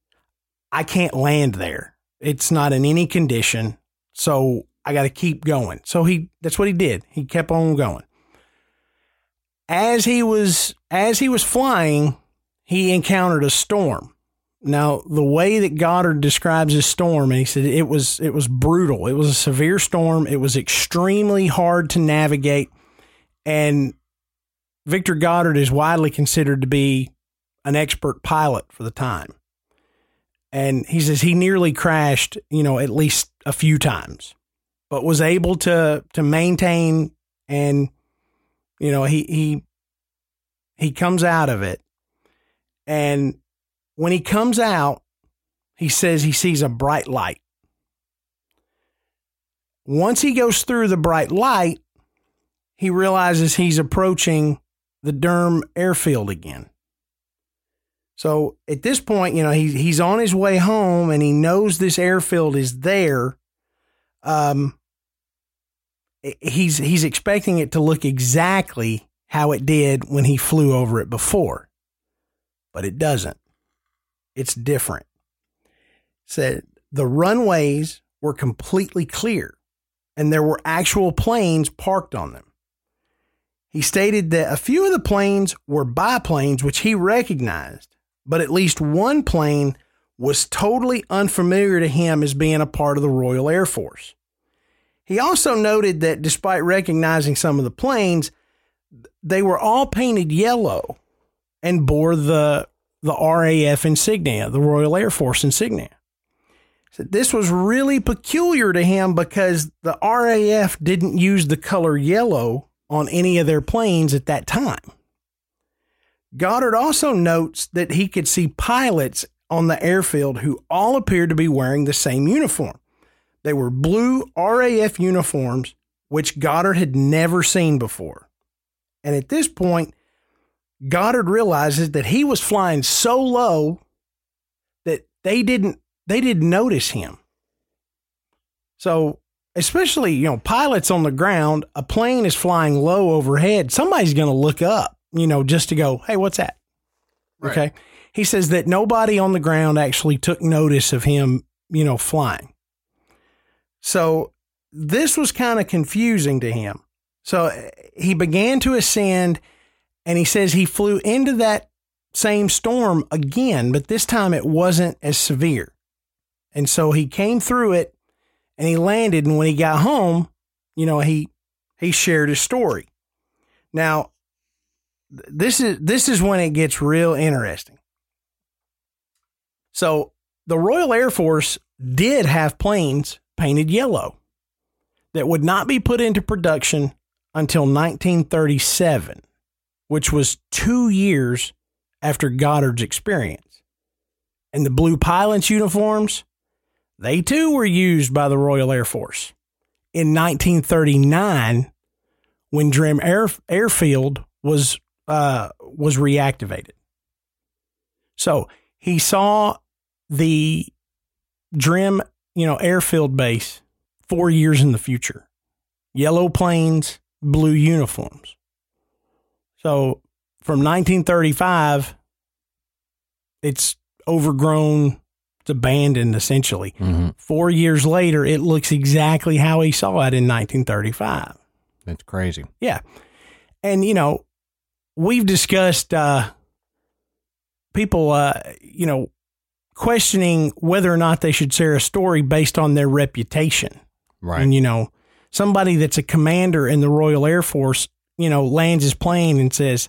I can't land there. It's not in any condition. So I got to keep going. So he that's what he did. He kept on going. As he was as he was flying, he encountered a storm. Now, the way that Goddard describes his storm, and he said it was it was brutal. It was a severe storm. It was extremely hard to navigate, and Victor Goddard is widely considered to be an expert pilot for the time. And he says he nearly crashed, you know, at least a few times, but was able to to maintain and you know, he he he comes out of it. And when he comes out, he says he sees a bright light. Once he goes through the bright light, he realizes he's approaching the Durham airfield again. So at this point, you know, he, he's on his way home and he knows this airfield is there. Um, he's he's expecting it to look exactly how it did when he flew over it before. But it doesn't. It's different. Said the runways were completely clear and there were actual planes parked on them. He stated that a few of the planes were biplanes, which he recognized, but at least one plane was totally unfamiliar to him as being a part of the Royal Air Force. He also noted that despite recognizing some of the planes, they were all painted yellow and bore the the RAF insignia, the Royal Air Force insignia. So this was really peculiar to him because the RAF didn't use the color yellow on any of their planes at that time. Goddard also notes that he could see pilots on the airfield who all appeared to be wearing the same uniform. They were blue RAF uniforms, which Goddard had never seen before. And at this point, Goddard realizes that he was flying so low that they didn't they didn't notice him. So, especially, you know, pilots on the ground, a plane is flying low overhead, somebody's going to look up, you know, just to go, "Hey, what's that?" Right. Okay? He says that nobody on the ground actually took notice of him, you know, flying. So, this was kind of confusing to him. So, he began to ascend and he says he flew into that same storm again, but this time it wasn't as severe. And so he came through it and he landed. And when he got home, you know, he he shared his story. Now, this is this is when it gets real interesting. So the Royal Air Force did have planes painted yellow that would not be put into production until 1937 which was two years after Goddard's experience. And the blue pilot's uniforms, they too were used by the Royal Air Force. In 1939, when Drem Air, Airfield was uh, was reactivated. So he saw the Drem, you know, airfield base four years in the future. Yellow planes, blue uniforms. So from 1935, it's overgrown, it's abandoned essentially. Mm-hmm. Four years later, it looks exactly how he saw it in 1935. That's crazy. Yeah. And, you know, we've discussed uh, people, uh, you know, questioning whether or not they should share a story based on their reputation. Right. And, you know, somebody that's a commander in the Royal Air Force you know, lands his plane and says,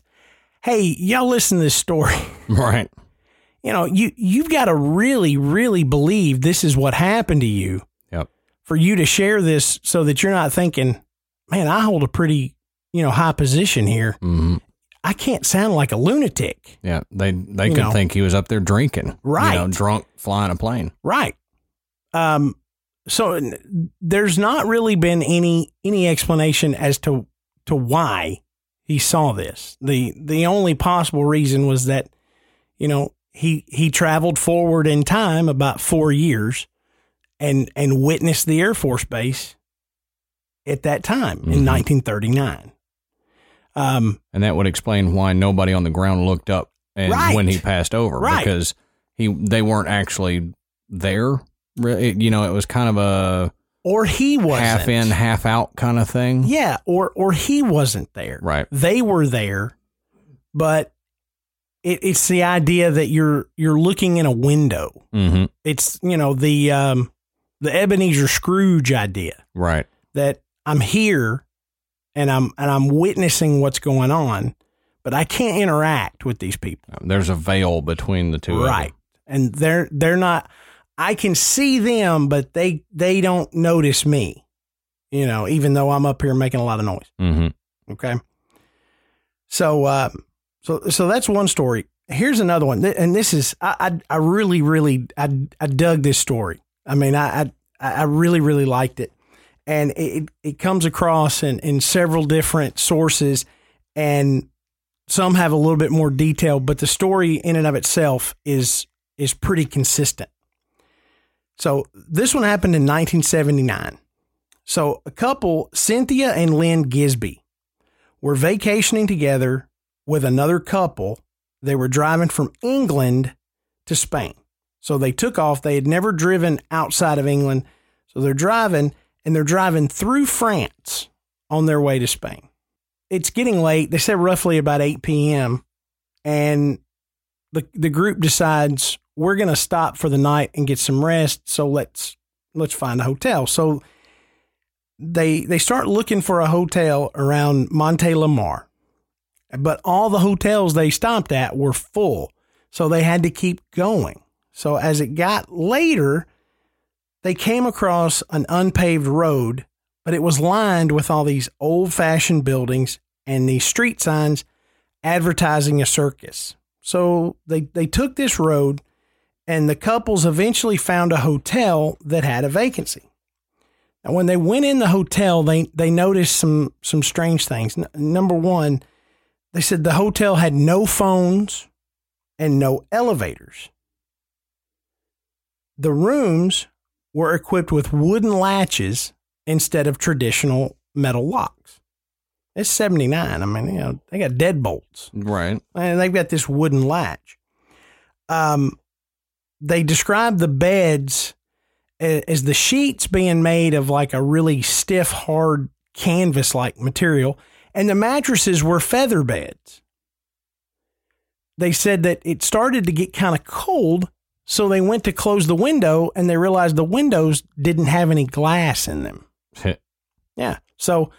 "Hey, y'all listen to this story." right. You know, you you've got to really, really believe this is what happened to you. Yep. For you to share this, so that you're not thinking, "Man, I hold a pretty, you know, high position here. hmm I can't sound like a lunatic." Yeah. They they You could know. think he was up there drinking. Right. You know, drunk flying a plane. Right. Um. So n- there's not really been any any explanation as to to why he saw this. the The only possible reason was that, you know, he he traveled forward in time about four years, and and witnessed the Air Force Base at that time in Mhm. 1939. Um. And that would explain why nobody on the ground looked up and Right. when he passed over Right. because he they weren't actually there. It- You know, it was kind of a Or he wasn't half in, half out kind of thing. Yeah. Or or he wasn't there. Right. they were there, but it, it's the idea that you're you're looking in a window. Mm-hmm. It's you know the um, the Ebenezer Scrooge idea Right. that I'm here and I'm and I'm witnessing what's going on, but I can't interact with these people. There's a veil between the two. of them. right, and they're they're not. I can see them, but they they don't notice me. You know, even though I'm up here making a lot of noise. Mm-hmm. Okay. So, uh, so, so that's one story. Here's another one, and this is I, I, I really, really, I, I dug this story. I mean, I, I, I really, really liked it, and it, it comes across in, in several different sources, and some have a little bit more detail, but the story in and of itself is is pretty consistent. So this one happened in 1979. So a couple, Cynthia and Lynn Gisby, were vacationing together with another couple. They were driving from England to Spain. So they took off. They had never driven outside of England. So they're driving and they're driving through France on their way to Spain. It's getting late. They said roughly about 8 p.m. And the, the group decides we're going to stop for the night and get some rest. So let's let's find a hotel. So they they start looking for a hotel around Montélimar, but all the hotels they stopped at were full, so they had to keep going. So as it got later, they came across an unpaved road, but it was lined with all these old-fashioned buildings and these street signs advertising a circus. So they they took this road and the couples eventually found a hotel that had a vacancy. Now, when they went in the hotel, they, they noticed some, some strange things. N- number one, they said the hotel had no phones and no elevators. The rooms were equipped with wooden latches instead of traditional metal locks. It's 79. I mean, you know, they got deadbolts. Right. And they've got this wooden latch. Um, they describe the beds as the sheets being made of like a really stiff, hard canvas like material, and the mattresses were feather beds. They said that it started to get kind of cold, so they went to close the window and they realized the windows didn't have any glass in them. yeah. So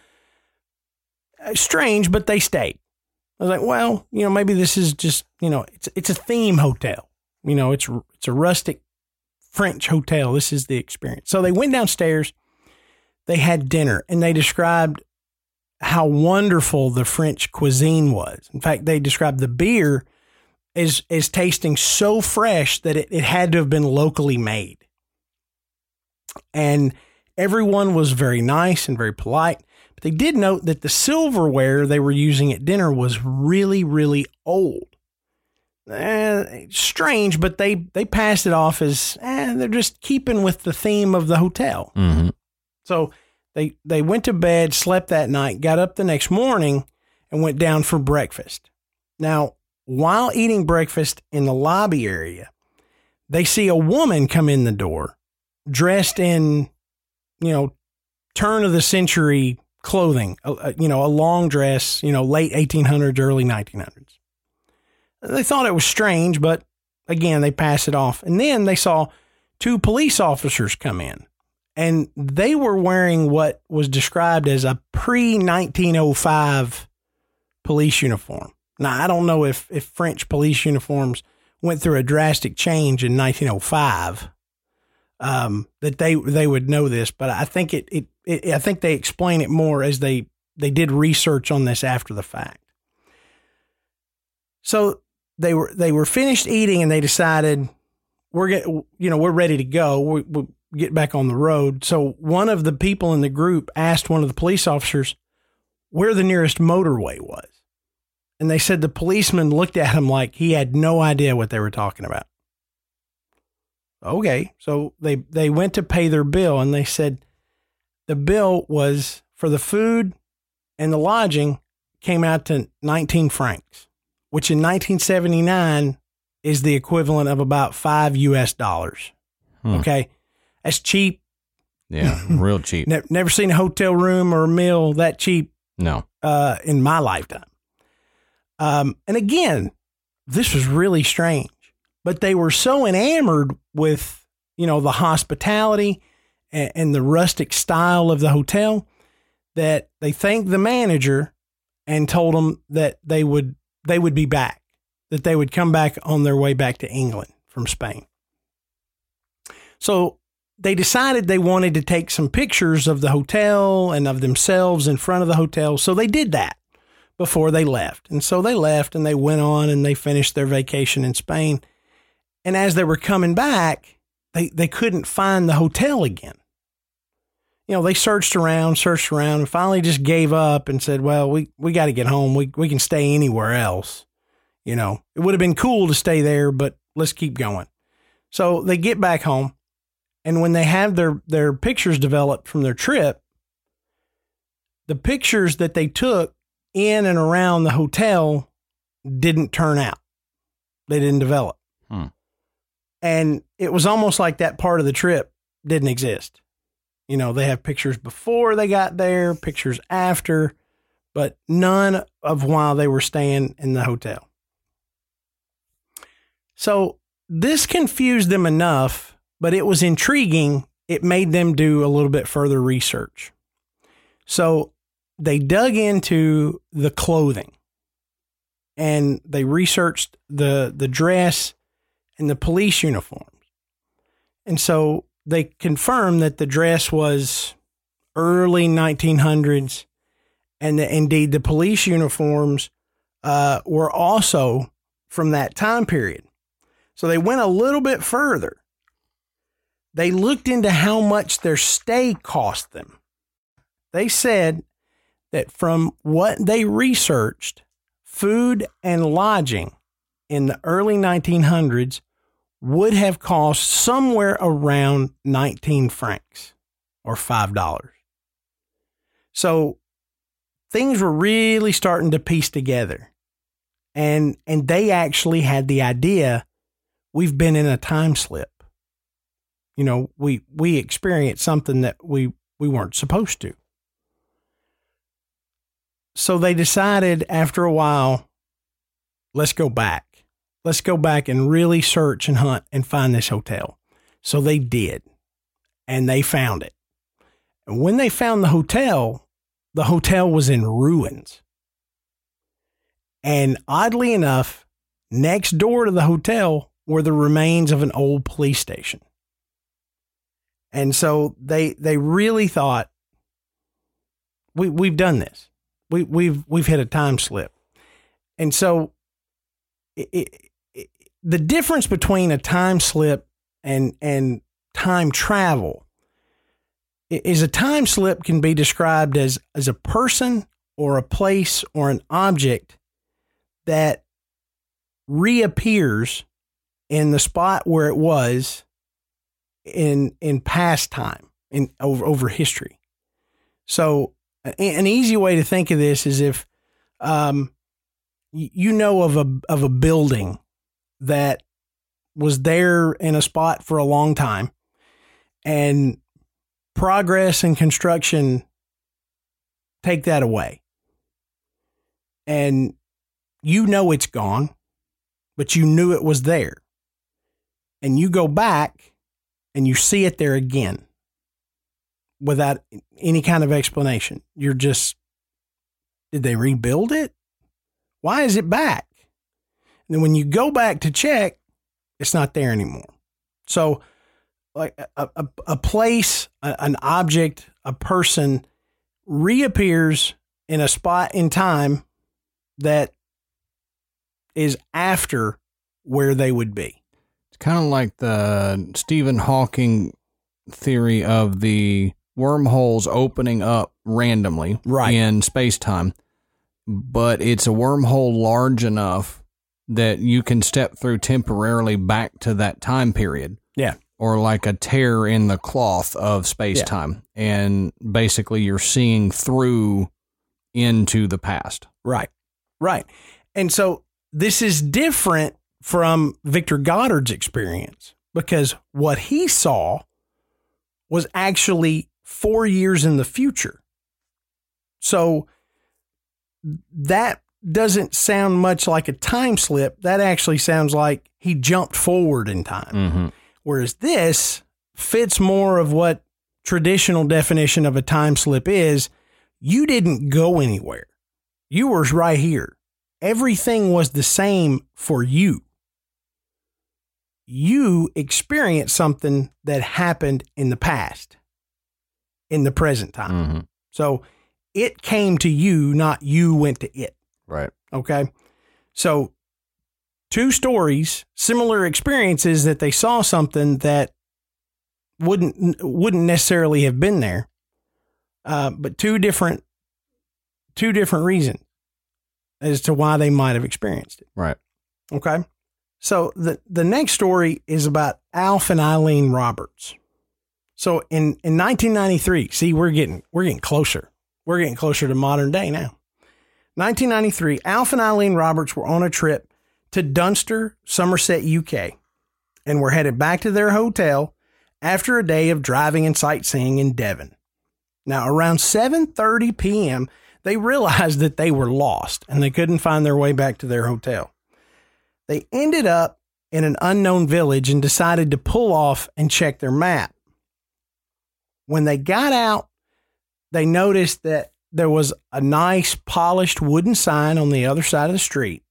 uh, strange, but they stayed. I was like, well, you know, maybe this is just, you know, it's it's a theme hotel. You know, it's it's a rustic French hotel. This is the experience. So they went downstairs. They had dinner and they described how wonderful the French cuisine was. In fact, they described the beer as as tasting so fresh that it, it had to have been locally made. And everyone was very nice and very polite. But they did note that the silverware they were using at dinner was really, really old eh, strange, but they they passed it off as eh, they're just keeping with the theme of the hotel. Mm-hmm. So they they went to bed, slept that night, got up the next morning, and went down for breakfast. Now, while eating breakfast in the lobby area, they see a woman come in the door, dressed in, you know, turn of the century clothing, you know, a long dress, you know, late 1800s, early 1900s. They thought it was strange, but again, they passed it off. And then they saw two police officers come in, and they were wearing what was described as a pre 1905 police uniform. Now, I don't know if, if French police uniforms went through a drastic change in 1905. Um, that they they would know this, but I think it, it, it I think they explain it more as they they did research on this after the fact. So they were they were finished eating and they decided we're get you know we're ready to go. We, we get back on the road. So one of the people in the group asked one of the police officers where the nearest motorway was, and they said the policeman looked at him like he had no idea what they were talking about. Okay, so they they went to pay their bill and they said the bill was for the food and the lodging came out to 19 francs which in 1979 is the equivalent of about five US dollars. Hmm. Okay. That's cheap. Yeah, real cheap. Ne- never seen a hotel room or a meal that cheap No. uh, in my lifetime. Um, and again, this was really strange, but they were so enamored with, you know, the hospitality and, and the rustic style of the hotel that they thanked the manager and told him that they would they would be back, that they would come back on their way back to England from Spain. So they decided they wanted to take some pictures of the hotel and of themselves in front of the hotel. So they did that before they left. And so they left and they went on and they finished their vacation in Spain. And as they were coming back, they, they couldn't find the hotel again. You know, they searched around, searched around, and finally just gave up and said, Well, we, we got to get home. We, we can stay anywhere else. You know, it would have been cool to stay there, but let's keep going. So they get back home. And when they have their, their pictures developed from their trip, the pictures that they took in and around the hotel didn't turn out. They didn't develop. Hmm. And it was almost like that part of the trip didn't exist. You know, they have pictures before they got there, pictures after, but none of while they were staying in the hotel. So this confused them enough, but it was intriguing. It made them do a little bit further research. So they dug into the clothing and they researched the the dress and the police uniforms. And so they confirmed that the dress was early 1900s and that indeed the police uniforms uh, were also from that time period. So they went a little bit further. They looked into how much their stay cost them. They said that from what they researched, food and lodging in the early 1900s would have cost somewhere around 19 francs or $5. So things were really starting to piece together. And and they actually had the idea we've been in a time slip. You know, we we experienced something that we we weren't supposed to. So they decided after a while, let's go back. Let's go back and really search and hunt and find this hotel. So they did. And they found it. And when they found the hotel, the hotel was in ruins. And oddly enough, next door to the hotel were the remains of an old police station. And so they they really thought we we've done this. We we've we've hit a time slip. And so it, it, the difference between a time slip and and time travel is a time slip can be described as as a person or a place or an object that reappears in the spot where it was in in past time in over over history. So an easy way to think of this is if um, you know of a of a building that was there in a spot for a long time and progress and construction take that away. And you know it's gone but you knew it was there. And you go back and you see it there again without any kind of explanation. You're just, did they rebuild it? Why is it back? And then when you go back to check, it's not there anymore. So, like a, a, a place, a, an object, a person reappears in a spot in time that is after where they would be. It's kind of like the Stephen Hawking theory of the wormholes opening up randomly Right. in space time, but it's a wormhole large enough that you can step through temporarily back to that time period. Yeah. Or like a tear in the cloth of space time. And basically, you're seeing through into the past. Right. Right. And so this is different from Victor Goddard's experience because what he saw was actually four years in the future. So that doesn't sound much like a time slip. That actually sounds like he jumped forward in time. Mm-hmm. Whereas this fits more of what traditional definition of a time slip is. You didn't go anywhere. You were right here. Everything was the same for you. You experienced something that happened in the past, in the present time. Mm-hmm. So it came to you, not you went to it. Right. Okay. So, two stories, similar experiences that they saw something that wouldn't wouldn't necessarily have been there, uh, but two different two different reasons as to why they might have experienced it. Right. Okay. So the the next story is about Alf and Eileen Roberts. So in in 1993, see we're getting we're getting closer. we're getting closer to modern day now. 1993, Alf and Eileen Roberts were on a trip to Dunster, Somerset, UK, and were headed back to their hotel after a day of driving and sightseeing in Devon. Now, around 7:30 p.m., they realized that they were lost and they couldn't find their way back to their hotel. They ended up in an unknown village and decided to pull off and check their map. When they got out, they noticed that there was a nice polished wooden sign on the other side of the street.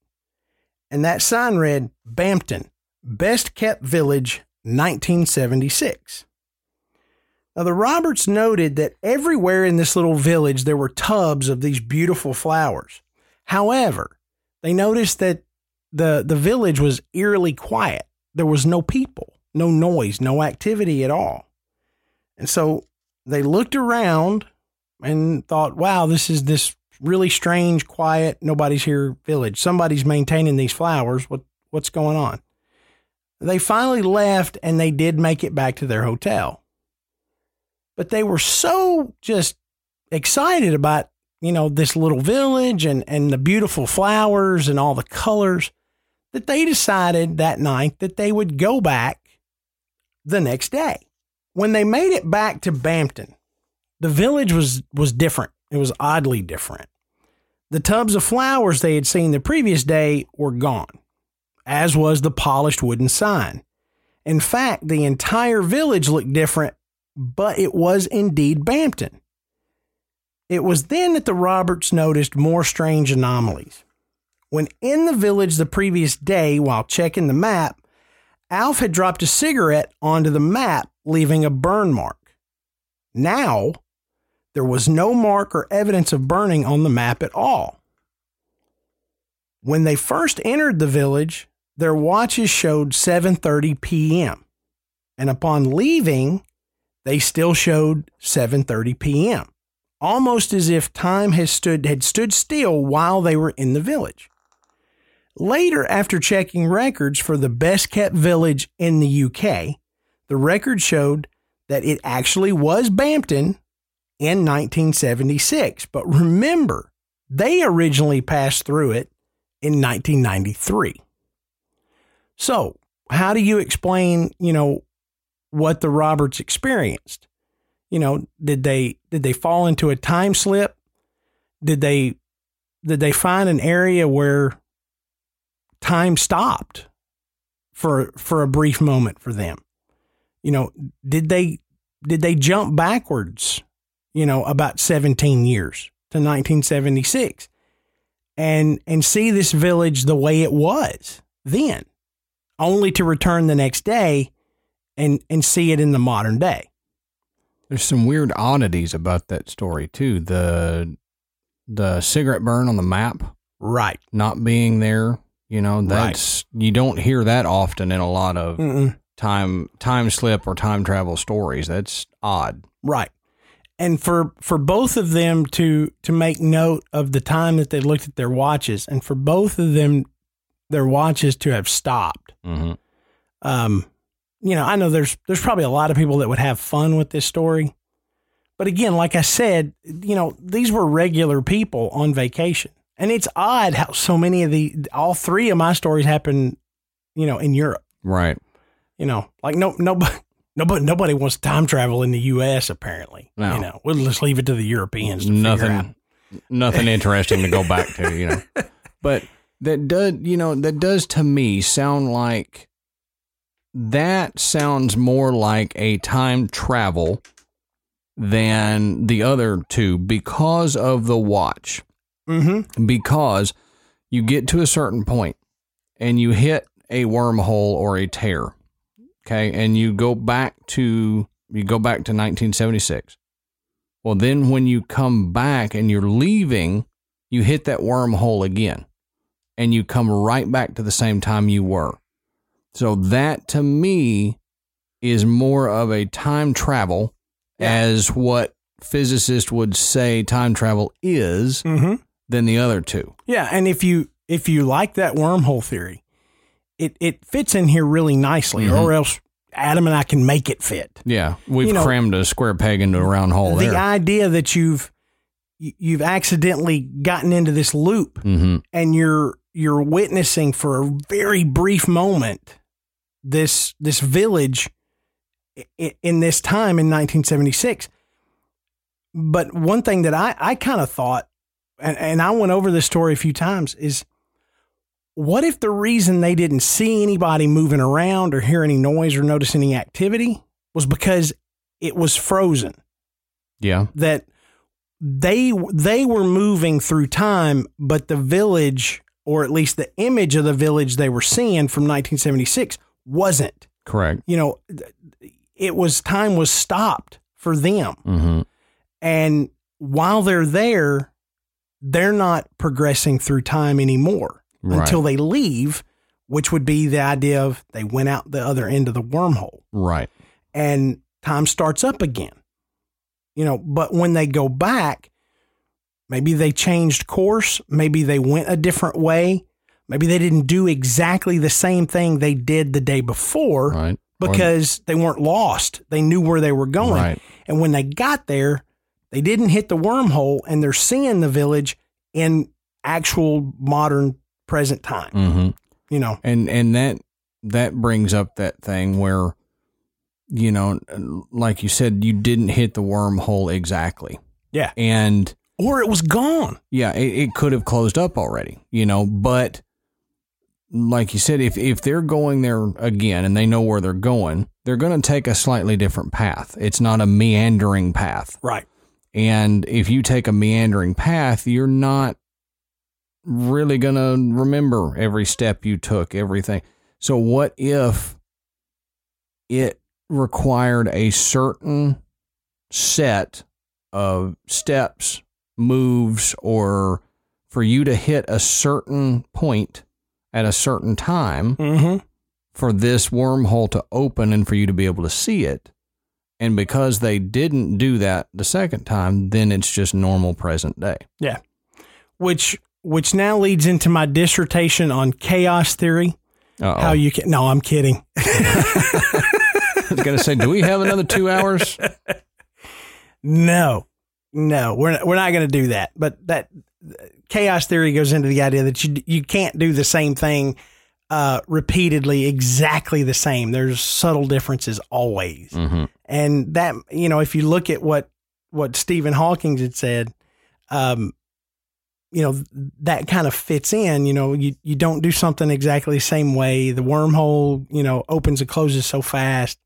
And that sign read Bampton, Best Kept Village, 1976. Now, the Roberts noted that everywhere in this little village there were tubs of these beautiful flowers. However, they noticed that the, the village was eerily quiet. There was no people, no noise, no activity at all. And so they looked around and thought, wow, this is this really strange, quiet, nobody's here village. Somebody's maintaining these flowers. What, what's going on? They finally left and they did make it back to their hotel but they were so just excited about you know this little village and and the beautiful flowers and all the colors that they decided that night that they would go back the next day when they made it back to Bampton the village was was different it was oddly different the tubs of flowers they had seen the previous day were gone as was the polished wooden sign in fact the entire village looked different but it was indeed Bampton. It was then that the Roberts noticed more strange anomalies. When in the village the previous day while checking the map, Alf had dropped a cigarette onto the map, leaving a burn mark. Now, there was no mark or evidence of burning on the map at all. When they first entered the village, their watches showed 7:30 p.m. And upon leaving, they still showed 7:30 p.m. Almost as if time has stood had stood still while they were in the village. Later, after checking records for the best kept village in the UK, the record showed that it actually was Bampton in 1976. But remember, they originally passed through it in 1993. So, how do you explain, you know, what the Roberts experienced. You know, did they did they fall into a time slip? Did they did they find an area where time stopped for for a brief moment for them? You know, did they did they jump backwards, you know, about 17 years to 1976 and and see this village the way it was then, only to return the next day and and see it in the modern day. There's some weird oddities about that story too. The the cigarette burn on the map, right? Not being there, you know, that's right. you don't hear that often in a lot of Mm-mm. time time slip or time travel stories. That's odd, right? And for for both of them to to make note of the time that they looked at their watches, and for both of them their watches to have stopped. Mm-hmm. Um, you know, I know there's there's probably a lot of people that would have fun with this story. But again, like I said, you know, these were regular people on vacation. And it's odd how so many of the all three of my stories happen, you know, in Europe. Right. You know, like no nobody nobody nobody wants time travel in the US apparently. No. You know, we'll just leave it to the Europeans. nothing nothing interesting to go back to, you know. But that does you know, that does to me sound like that sounds more like a time travel than the other two because of the watch. Mm-hmm. Because you get to a certain point and you hit a wormhole or a tear. Okay. And you go back to, you go back to 1976. Well, then when you come back and you're leaving, you hit that wormhole again and you come right back to the same time you were. So that to me is more of a time travel yeah. as what physicists would say time travel is mm-hmm. Than the other two. Yeah, and if you if you like that wormhole theory, it it fits in here really nicely, mm-hmm. or else Adam and I can make it fit. Yeah, we've you know, crammed a square peg into a round hole. The there. idea that you've you- you've accidentally gotten into this loop Mm-hmm. and you're you're witnessing for a very brief moment this this village in this time in 1976 but one thing that i i kind of thought and, and i went over this story a few times is what if the reason they didn't see anybody moving around or hear any noise or notice any activity was because it was frozen Yeah. that they they were moving through time, but the village, or at least the image of the village they were seeing from 1976, wasn't. Correct. You know, it was time was stopped for them, Mm-hmm. and while they're there, they're not progressing through time anymore Right. until they leave, which would be the idea of they went out the other end of the wormhole Right. and time starts up again. You know, but when they go back, maybe they changed course, maybe they went a different way, maybe they didn't do exactly the same thing they did the day before Right. Or- because they weren't lost. They knew where they were going. Right. And when they got there, they didn't hit the wormhole and they're seeing the village in actual modern present time. Mm-hmm. You know, and and that that brings up that thing where you know like you said you didn't hit the wormhole exactly Yeah. and or it was gone. yeah it, it could have closed up already you know but like you said if if they're going there again and they know where they're going they're going to take a slightly different path it's not a meandering path Right. And if you take a meandering path, you're not really going to remember every step you took, everything. So, what if it required a certain set of steps, moves, or for you to hit a certain point at a certain time Mm-hmm. for this wormhole to open and for you to be able to see it. And because they didn't do that the second time, then it's just normal present day. Yeah. Which which now leads into my dissertation on chaos theory. Uh-oh. How you can No, I'm kidding. I was going to say, do we have another two hours? No. No, we're not, we're not going to do that. But that chaos theory goes into the idea that you you can't do the same thing uh, repeatedly exactly the same. There's subtle differences always. Mm-hmm. And that you know, if you look at what what Stephen Hawking had said, um, you know, that kind of fits in. You know, you you don't do something exactly the same way. The wormhole, you know, opens and closes so fast.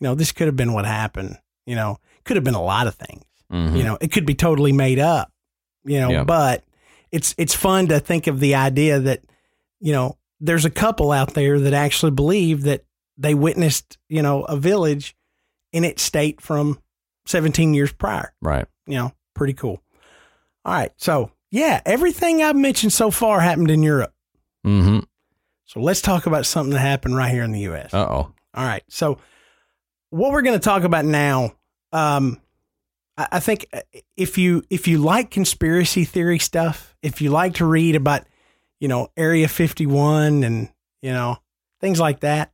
You know, this could have been what happened. You know, could have been a lot of things. Mm-hmm. You know, it could be totally made up. You know, Yeah. but it's it's fun to think of the idea that you know there's a couple out there that actually believe that they witnessed you know a village in its state from 17 years prior. Right. You know, pretty cool. All right, so yeah, everything I've mentioned so far happened in Europe. Mm-hmm. So let's talk about something that happened right here in the U.S. Uh oh. All right. So, what we're going to talk about now, um, I, I think uh, if you if you like conspiracy theory stuff, if you like to read about, you know, Area Fifty One and you know things like that,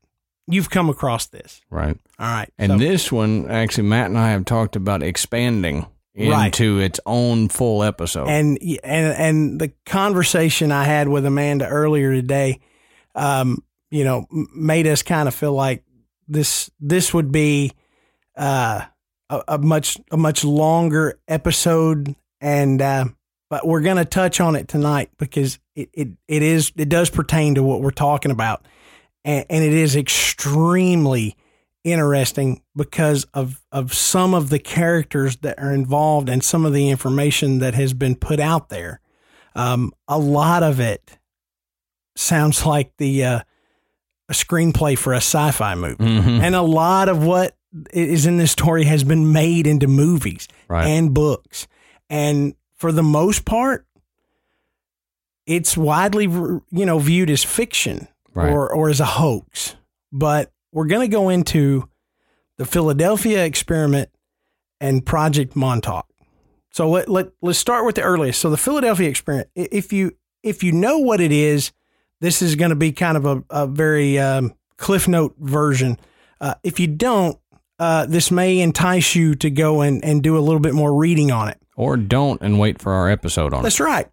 you've come across this. Right. All right. And so- this one, actually, Matt and I have talked about expanding Right. into its own full episode. and and and the conversation I had with Amanda earlier today, um, you know, made us kind of feel like this this would be uh, a, a much a much longer episode, and uh, but we're gonna touch on it tonight because it, it it is it does pertain to what we're talking about, and, and it is extremely interesting because of of some of the characters that are involved and some of the information that has been put out there. Um, a lot of it sounds like the uh, a screenplay for a sci-fi movie, Mhm. and a lot of what is in this story has been made into movies Right. and books, and for the most part, it's widely you know viewed as fiction Right. or or as a hoax. But we're going to go into the Philadelphia experiment and Project Montauk. So let, let let's start with the earliest. So the Philadelphia experiment. If you if you know what it is, this is going to be kind of a, a very um, cliff note version. Uh, if you don't, uh, this may entice you to go and, and do a little bit more reading on it. Or don't and wait for our episode on it. That's right.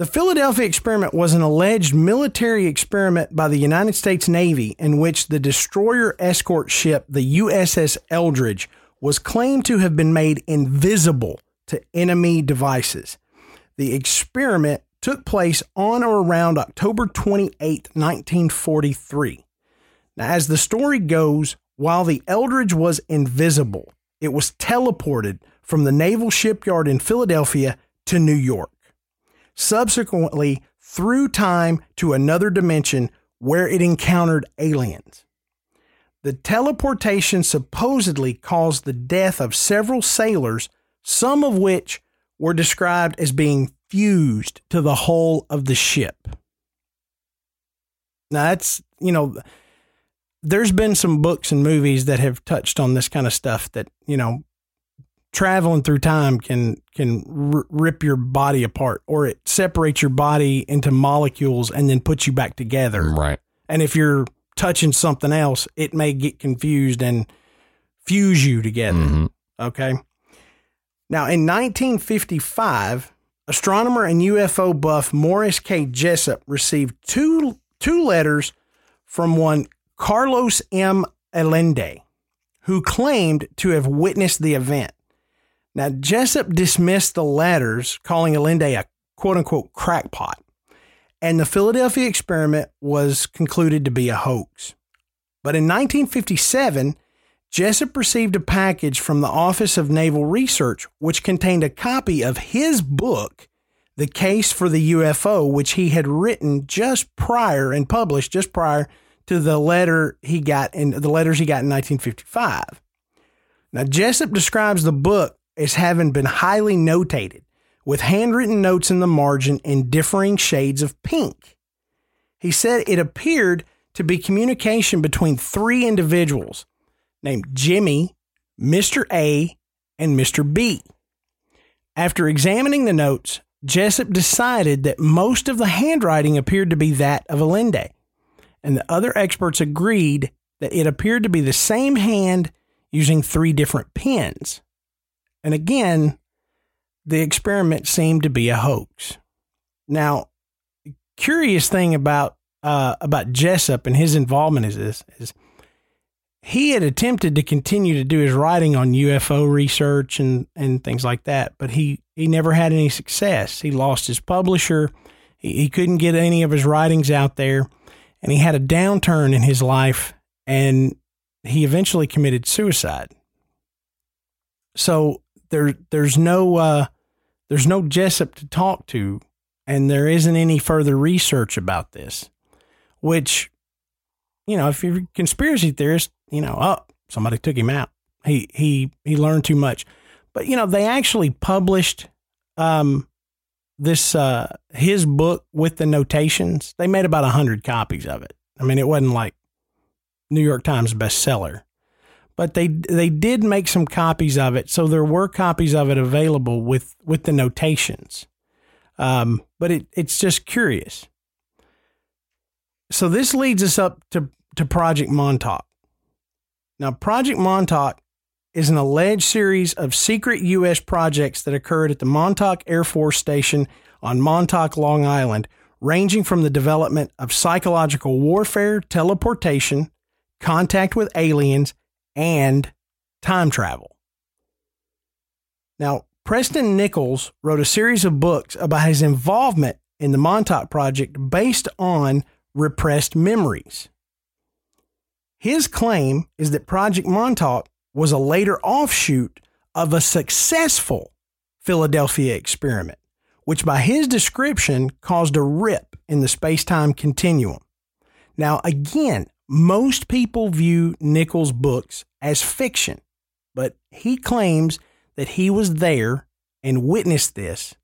The Philadelphia experiment was an alleged military experiment by the United States Navy in which the destroyer escort ship, the USS Eldridge, was claimed to have been made invisible to enemy devices. The experiment took place on or around October 28, 1943. Now, as the story goes, while the Eldridge was invisible, it was teleported from the naval shipyard in Philadelphia to New York subsequently through time to another dimension where it encountered aliens. The teleportation supposedly caused the death of several sailors, some of which were described as being fused to the hull of the ship. Now, that's, you know, there's been some books and movies that have touched on this kind of stuff that, you know, traveling through time can can r- rip your body apart or it separates your body into molecules and then puts you back together. Right. And if you're touching something else, it may get confused and fuse you together. Mhm. Okay. Now, in 1955, astronomer and UFO buff Morris K. Jessup received two two letters from one Carlos M. Allende, who claimed to have witnessed the event. Now, Jessup dismissed the letters, calling Allende a quote unquote crackpot, and the Philadelphia experiment was concluded to be a hoax. But in 1957, Jessup received a package from the Office of Naval Research, which contained a copy of his book, The Case for the UFO, which he had written just prior and published just prior to the letter he got in the letters he got in 1955. Now, Jessup describes the book as having been highly notated, with handwritten notes in the margin in differing shades of pink. He said it appeared to be communication between three individuals named Jimmy, Mr. A, and Mr. B. After examining the notes, Jessup decided that most of the handwriting appeared to be that of Allende, and the other experts agreed that it appeared to be the same hand using three different pens. And again, the experiment seemed to be a hoax. Now, the curious thing about uh, about Jessup and his involvement is this is he had attempted to continue to do his writing on UFO research and, and things like that, but he, he never had any success. He lost his publisher. He, he couldn't get any of his writings out there, and he had a downturn in his life, and he eventually committed suicide. So there there's no uh, there's no Jessup to talk to, and there isn't any further research about this. Which, you know, if you're a conspiracy theorist, you know, oh, somebody took him out. He he he learned too much. But you know, they actually published um this uh his book with the notations. They made about hundred copies of it. I mean, it wasn't like New York Times bestseller but they they did make some copies of it, so there were copies of it available with with the notations. Um, but it it's just curious. So this leads us up to to Project Montauk. Now, Project Montauk is an alleged series of secret U.S. projects that occurred at the Montauk Air Force Station on Montauk, Long Island, ranging from the development of psychological warfare, teleportation, contact with aliens, and time travel. Now, Preston Nichols wrote a series of books about his involvement in the Montauk Project based on repressed memories. His claim is that Project Montauk was a later offshoot of a successful Philadelphia experiment, which by his description caused a rip in the space time continuum. Now, again, most people view Nichols' books as fiction, but he claims that he was there and witnessed this,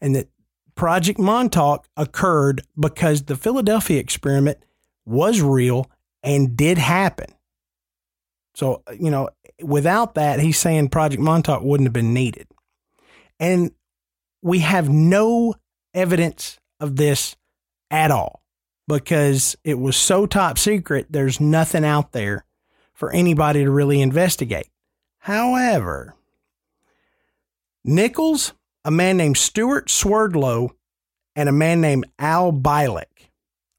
and that Project Montauk occurred because the Philadelphia experiment was real and did happen. So, you know, without that, he's saying Project Montauk wouldn't have been needed. And we have no evidence of this at all because it was so top secret, there's nothing out there for anybody to really investigate. However, Nichols, a man named Stewart Swerdlow, and a man named Al Bielek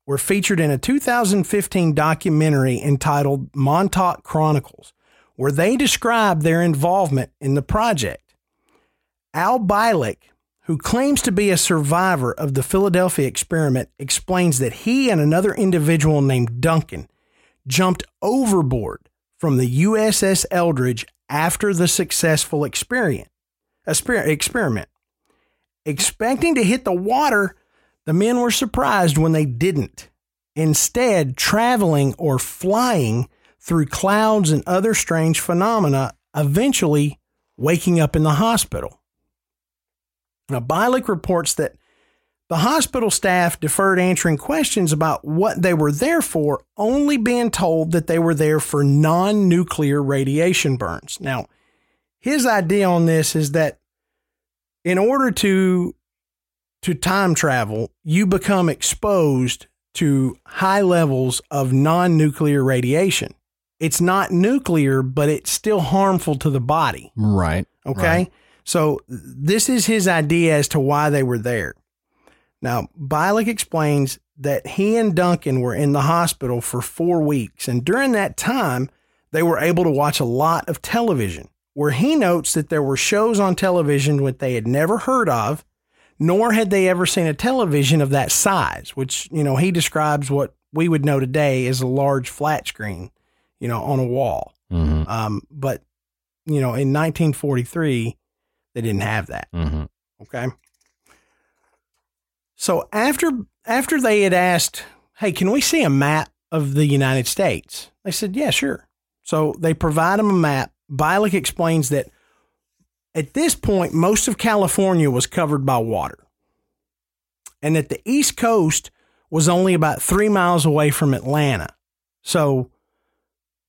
were featured in a 2015 documentary entitled Montauk Chronicles, where they describe their involvement in the project. Al Bielek, who claims to be a survivor of the Philadelphia experiment, explains that he and another individual named Duncan jumped overboard from the USS Eldridge after the successful experiment. experiment. Expecting to hit the water, the men were surprised when they didn't. Instead, traveling or flying through clouds and other strange phenomena, eventually waking up in the hospital. Now, Bielek reports that the hospital staff deferred answering questions about what they were there for, only being told that they were there for non nuclear radiation burns. Now, his idea on this is that in order to to time travel, you become exposed to high levels of non-nuclear radiation. It's not nuclear, but it's still harmful to the body. Right. Okay. Right. So this is his idea as to why they were there. Now, Bielek explains that he and Duncan were in the hospital for four weeks, and during that time, they were able to watch a lot of television. Where he notes that there were shows on television that they had never heard of, nor had they ever seen a television of that size, which, you know, he describes what we would know today as a large flat screen, you know, on a wall. Mm-hmm. Um, but, you know, in 1943, they didn't have that. Mm-hmm. Okay. So after after they had asked, "Hey, can we see a map of the United States?" They said, "Yeah, sure." So they provide them a map. Bielek explains that at this point, most of California was covered by water, and that the East Coast was only about three miles away from Atlanta. So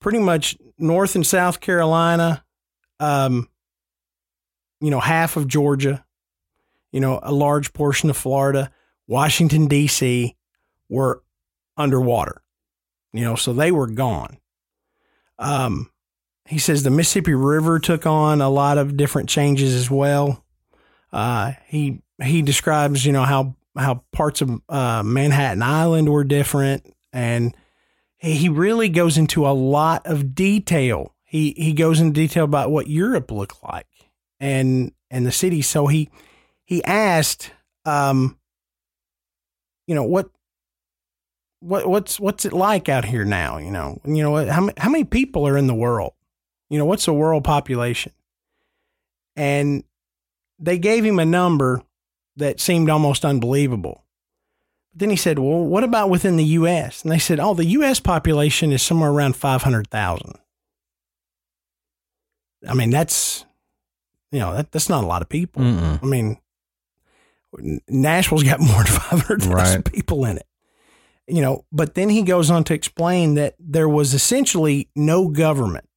pretty much North and South Carolina, um, you know, half of Georgia, you know, a large portion of Florida, Washington, D.C. were underwater, you know, so they were gone. Um, he says the Mississippi River took on a lot of different changes as well. Uh, he he describes, you know, how how parts of uh, Manhattan Island were different, and he really goes into a lot of detail. He he goes into detail about what Europe looked like and and the city. So he he asked, um, you know what what what's what's it like out here now? You know, you know how how many people are in the world? You know, what's the world population? And they gave him a number that seemed almost unbelievable. But then he said, "Well, what about within the U.S.?" And they said, "Oh, the U.S. population is somewhere around five hundred thousand. I mean, that's you know that that's not a lot of people. Mm-mm. I mean, Nashville's got more than 500,000 Right. people in it. You know, but then he goes on to explain that there was essentially no government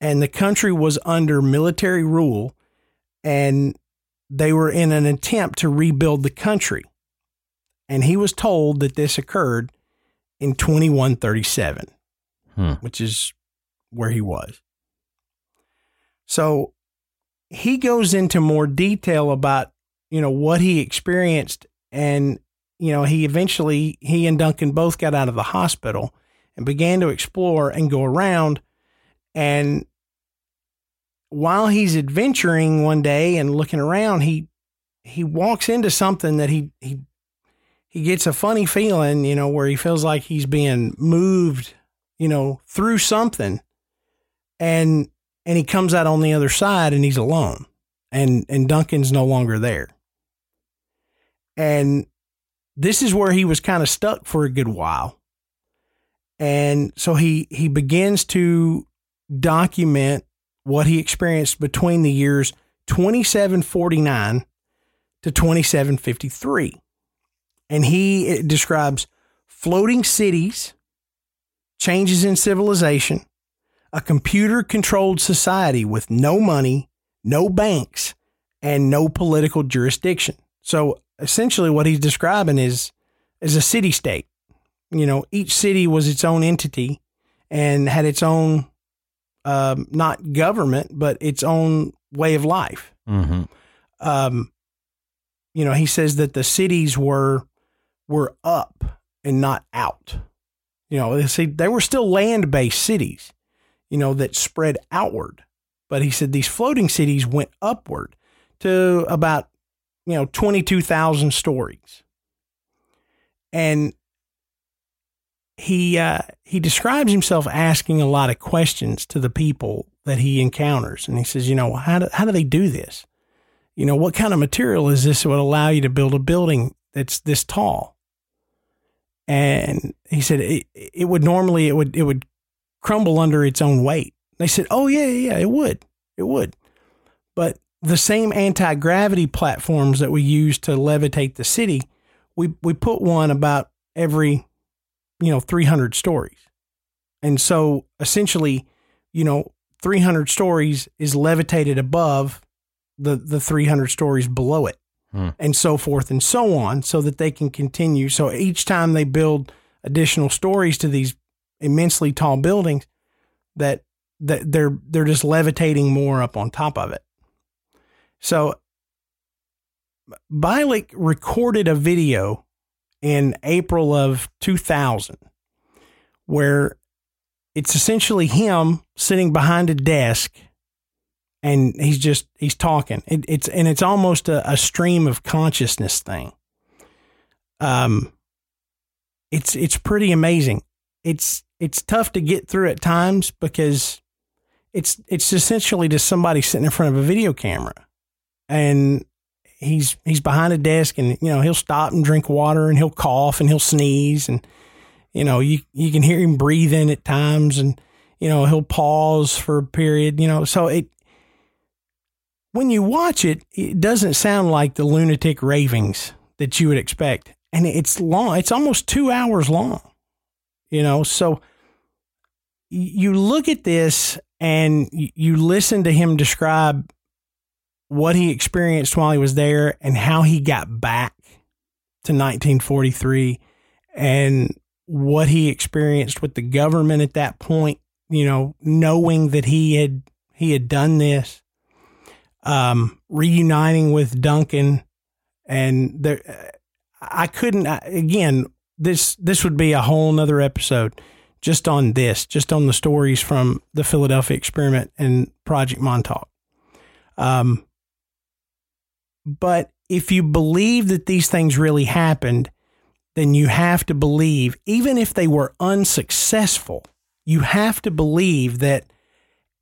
and the country was under military rule and they were in an attempt to rebuild the country. And he was told that this occurred in 2137, Hmm. which is where he was. So he goes into more detail about you know what he experienced and you know he eventually he and Duncan both got out of the hospital and began to explore and go around. And while he's adventuring one day and looking around he he walks into something that he he he gets a funny feeling you know where he feels like he's being moved you know through something. And and he comes out on the other side and he's alone and and Duncan's no longer there. And this is where he was kind of stuck for a good while. And so he he begins to document what he experienced between the years 2749 to 2753. And he describes floating cities, changes in civilization, a computer controlled society with no money, no banks, and no political jurisdiction. So essentially, what he's describing is is a city state. You know, each city was its own entity and had its own, um, not government, but its own way of life. Mm-hmm. Um, you know, he says that the cities were were up and not out. You know, they see they were still land based cities, you know, that spread outward. But he said these floating cities went upward to about, you know, 22,000 stories. And he uh, he describes himself asking a lot of questions to the people that he encounters, and he says, you know, how do, how do they do this? You know, what kind of material is this that would allow you to build a building that's this tall? And he said it, it would normally it would it would crumble under its own weight. They said, oh yeah yeah it would. It would, but the same anti gravity platforms that we use to levitate the city, we we put one about every you know 300 stories. And so essentially you know 300 stories is levitated above the the 300 stories below it. Hmm. and so forth and so on so that they can continue. So each time they build additional stories to these immensely tall buildings that that they're they're just levitating more up on top of it. So Bielek recorded a video in April of 2000 where it's essentially him sitting behind a desk and he's just he's talking. It, it's and it's almost a, a stream of consciousness thing. Um it's it's pretty amazing. It's it's tough to get through at times because it's it's essentially just somebody sitting in front of a video camera. And he's he's behind a desk and you know he'll stop and drink water and he'll cough and he'll sneeze and you know you you can hear him breathing at times and you know he'll pause for a period you know. So it when you watch it it doesn't sound like the lunatic ravings that you would expect. And it's long it's almost 2 hours long you know. So you look at this and you listen to him describe what he experienced while he was there and how he got back to 1943 and what he experienced with the government at that point, you know, knowing that he had he had done this, um, reuniting with Duncan, and there, I couldn't again. This this would be a whole nother episode just on this, just on the stories from the Philadelphia experiment and Project Montauk. Um, but if you believe that these things really happened, then you have to believe, even if they were unsuccessful, you have to believe that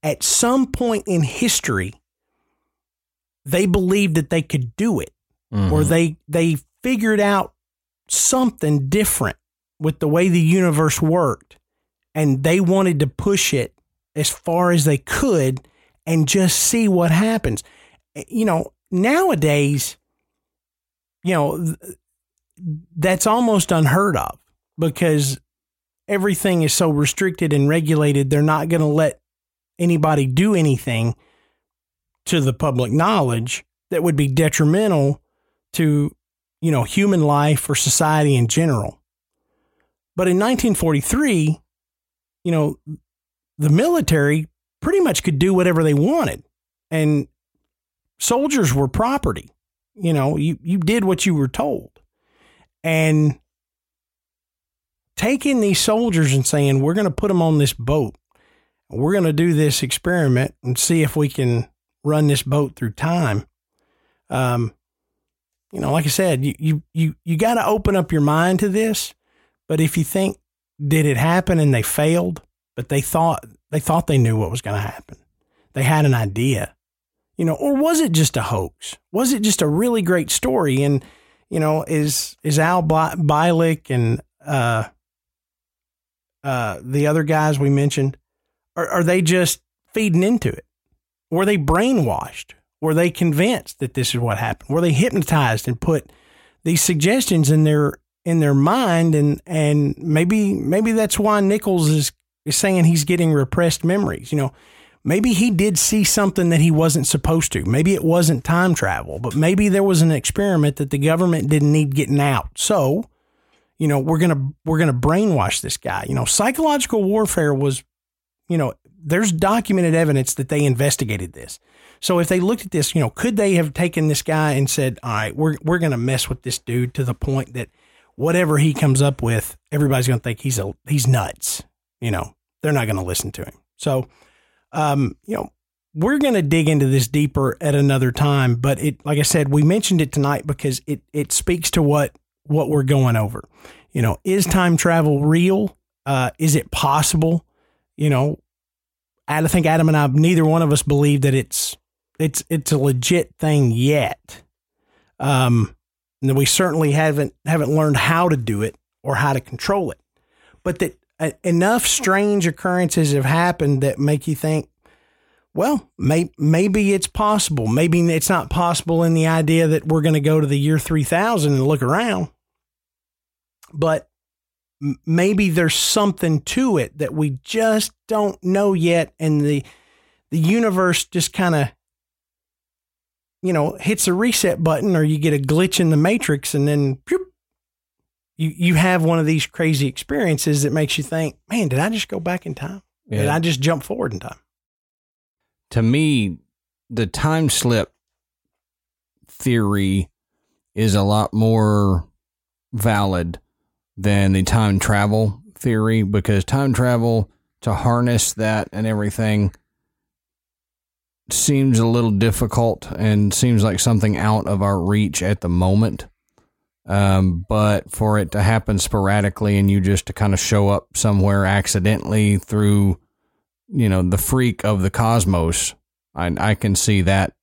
at some point in history, they believed that they could do it. Or they they figured out something different with the way the universe worked and they wanted to push it as far as they could and just see what happens. Eh, you know nowadays you know that's almost unheard of because everything is so restricted and regulated they're not going to let anybody do anything to the public knowledge that would be detrimental to you know human life or society in general. But in 1943 you know the military pretty much could do whatever they wanted. And soldiers were property. You know you you did what you were told. And taking these soldiers and saying we're going to put them on this boat. We're going to do this experiment and see if we can run this boat through time um you know like i said you you you, you got to open up your mind to this. But if you think did it happen and they failed? But they thought they thought they knew what was going to happen. They had an idea. You know or was it just a hoax? Was it just a really great story? And you know is is al Bi- Bielek and uh uh the other guys we mentioned are, are they just feeding into it? Were they brainwashed? Were they convinced that this is what happened? Were they hypnotized and put these suggestions in their in their mind and and maybe maybe that's why Nichols is is saying he's getting repressed memories you know. Maybe he did see something that he wasn't supposed to. Maybe it wasn't time travel but maybe there was an experiment that the government didn't need getting out. So you know we're going to we're going to brainwash this guy. You know psychological warfare was you know, there's documented evidence that they investigated this. So if they looked at this, you know, could they have taken this guy and said, "All right, we're we're going to mess with this dude to the point that whatever he comes up with, everybody's going to think he's a he's nuts." You know, they're not going to listen to him. So, um, you know, we're going to dig into this deeper at another time, but it like I said, we mentioned it tonight because it it speaks to what what we're going over. You know, is time travel real? Uh, is it possible? You know, I think Adam and I, neither one of us believe that it's it's it's a legit thing yet. Um, and we certainly haven't haven't learned how to do it or how to control it. But that uh, enough strange occurrences have happened that make you think, well, may, maybe it's possible. Maybe it's not possible in the idea that we're going to go to the year 3000 and look around. But maybe there's something to it that we just don't know yet. And the, the universe just kind of, you know, hits a reset button or you get a glitch in the matrix and then whoop, you, you have one of these crazy experiences that makes you think, man, did I just go back in time? Did I just jump forward in time? to me, the time slip theory is a lot more valid than the time travel theory because time travel to harness that and everything seems a little difficult and seems like something out of our reach at the moment. Um, but for it to happen sporadically and you just to kind of show up somewhere accidentally through, you know, the freak of the cosmos, I, I can see that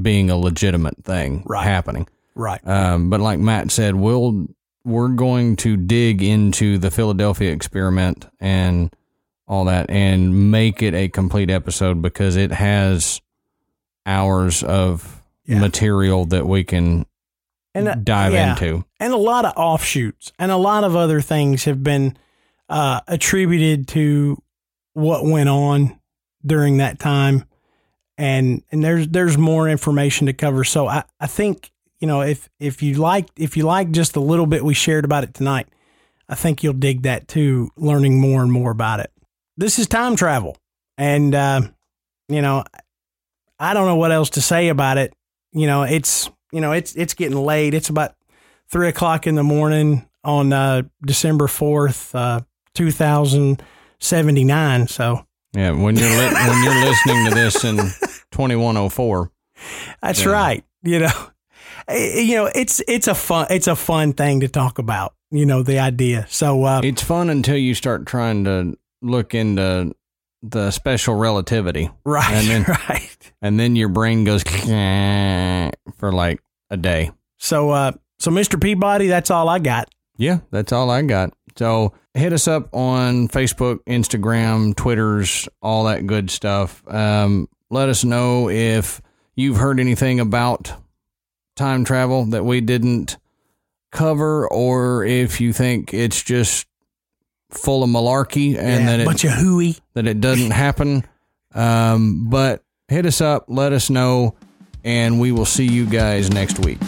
being a legitimate thing Right. happening. Right. Um, but like Matt said, we'll we're going to dig into the Philadelphia experiment and all that and make it a complete episode because it has hours of Yeah. material that we can And uh, dive yeah. into. and a lot of offshoots and a lot of other things have been uh, attributed to what went on during that time and and there's there's more information to cover so i i think you know if if you like if you like just a little bit we shared about it tonight i think you'll dig that too learning more and more about it this is time travel and uh, you know i don't know what else to say about it you know it's you know it's it's getting late it's about three o'clock in the morning on uh, December fourth, uh, two thousand seventy nine. So Yeah, when you're li- when you're listening to this in 2104, that's Yeah. right. You know, Eh, you know it's it's a fun it's a fun thing to talk about. You know the idea. So uh, it's fun until you start trying to look into the special relativity, right, and then- right. And then your brain goes for like a day. So uh, so Mr. Peabody, that's all I got. Yeah, that's all I got. So hit us up on Facebook, Instagram, Twitters, all that good stuff. Um, let us know if you've heard anything about time travel that we didn't cover, or if you think it's just full of malarkey and yeah, that bunch it of hooey. that it doesn't happen. Um, but hit us up, let us know, and we will see you guys next week.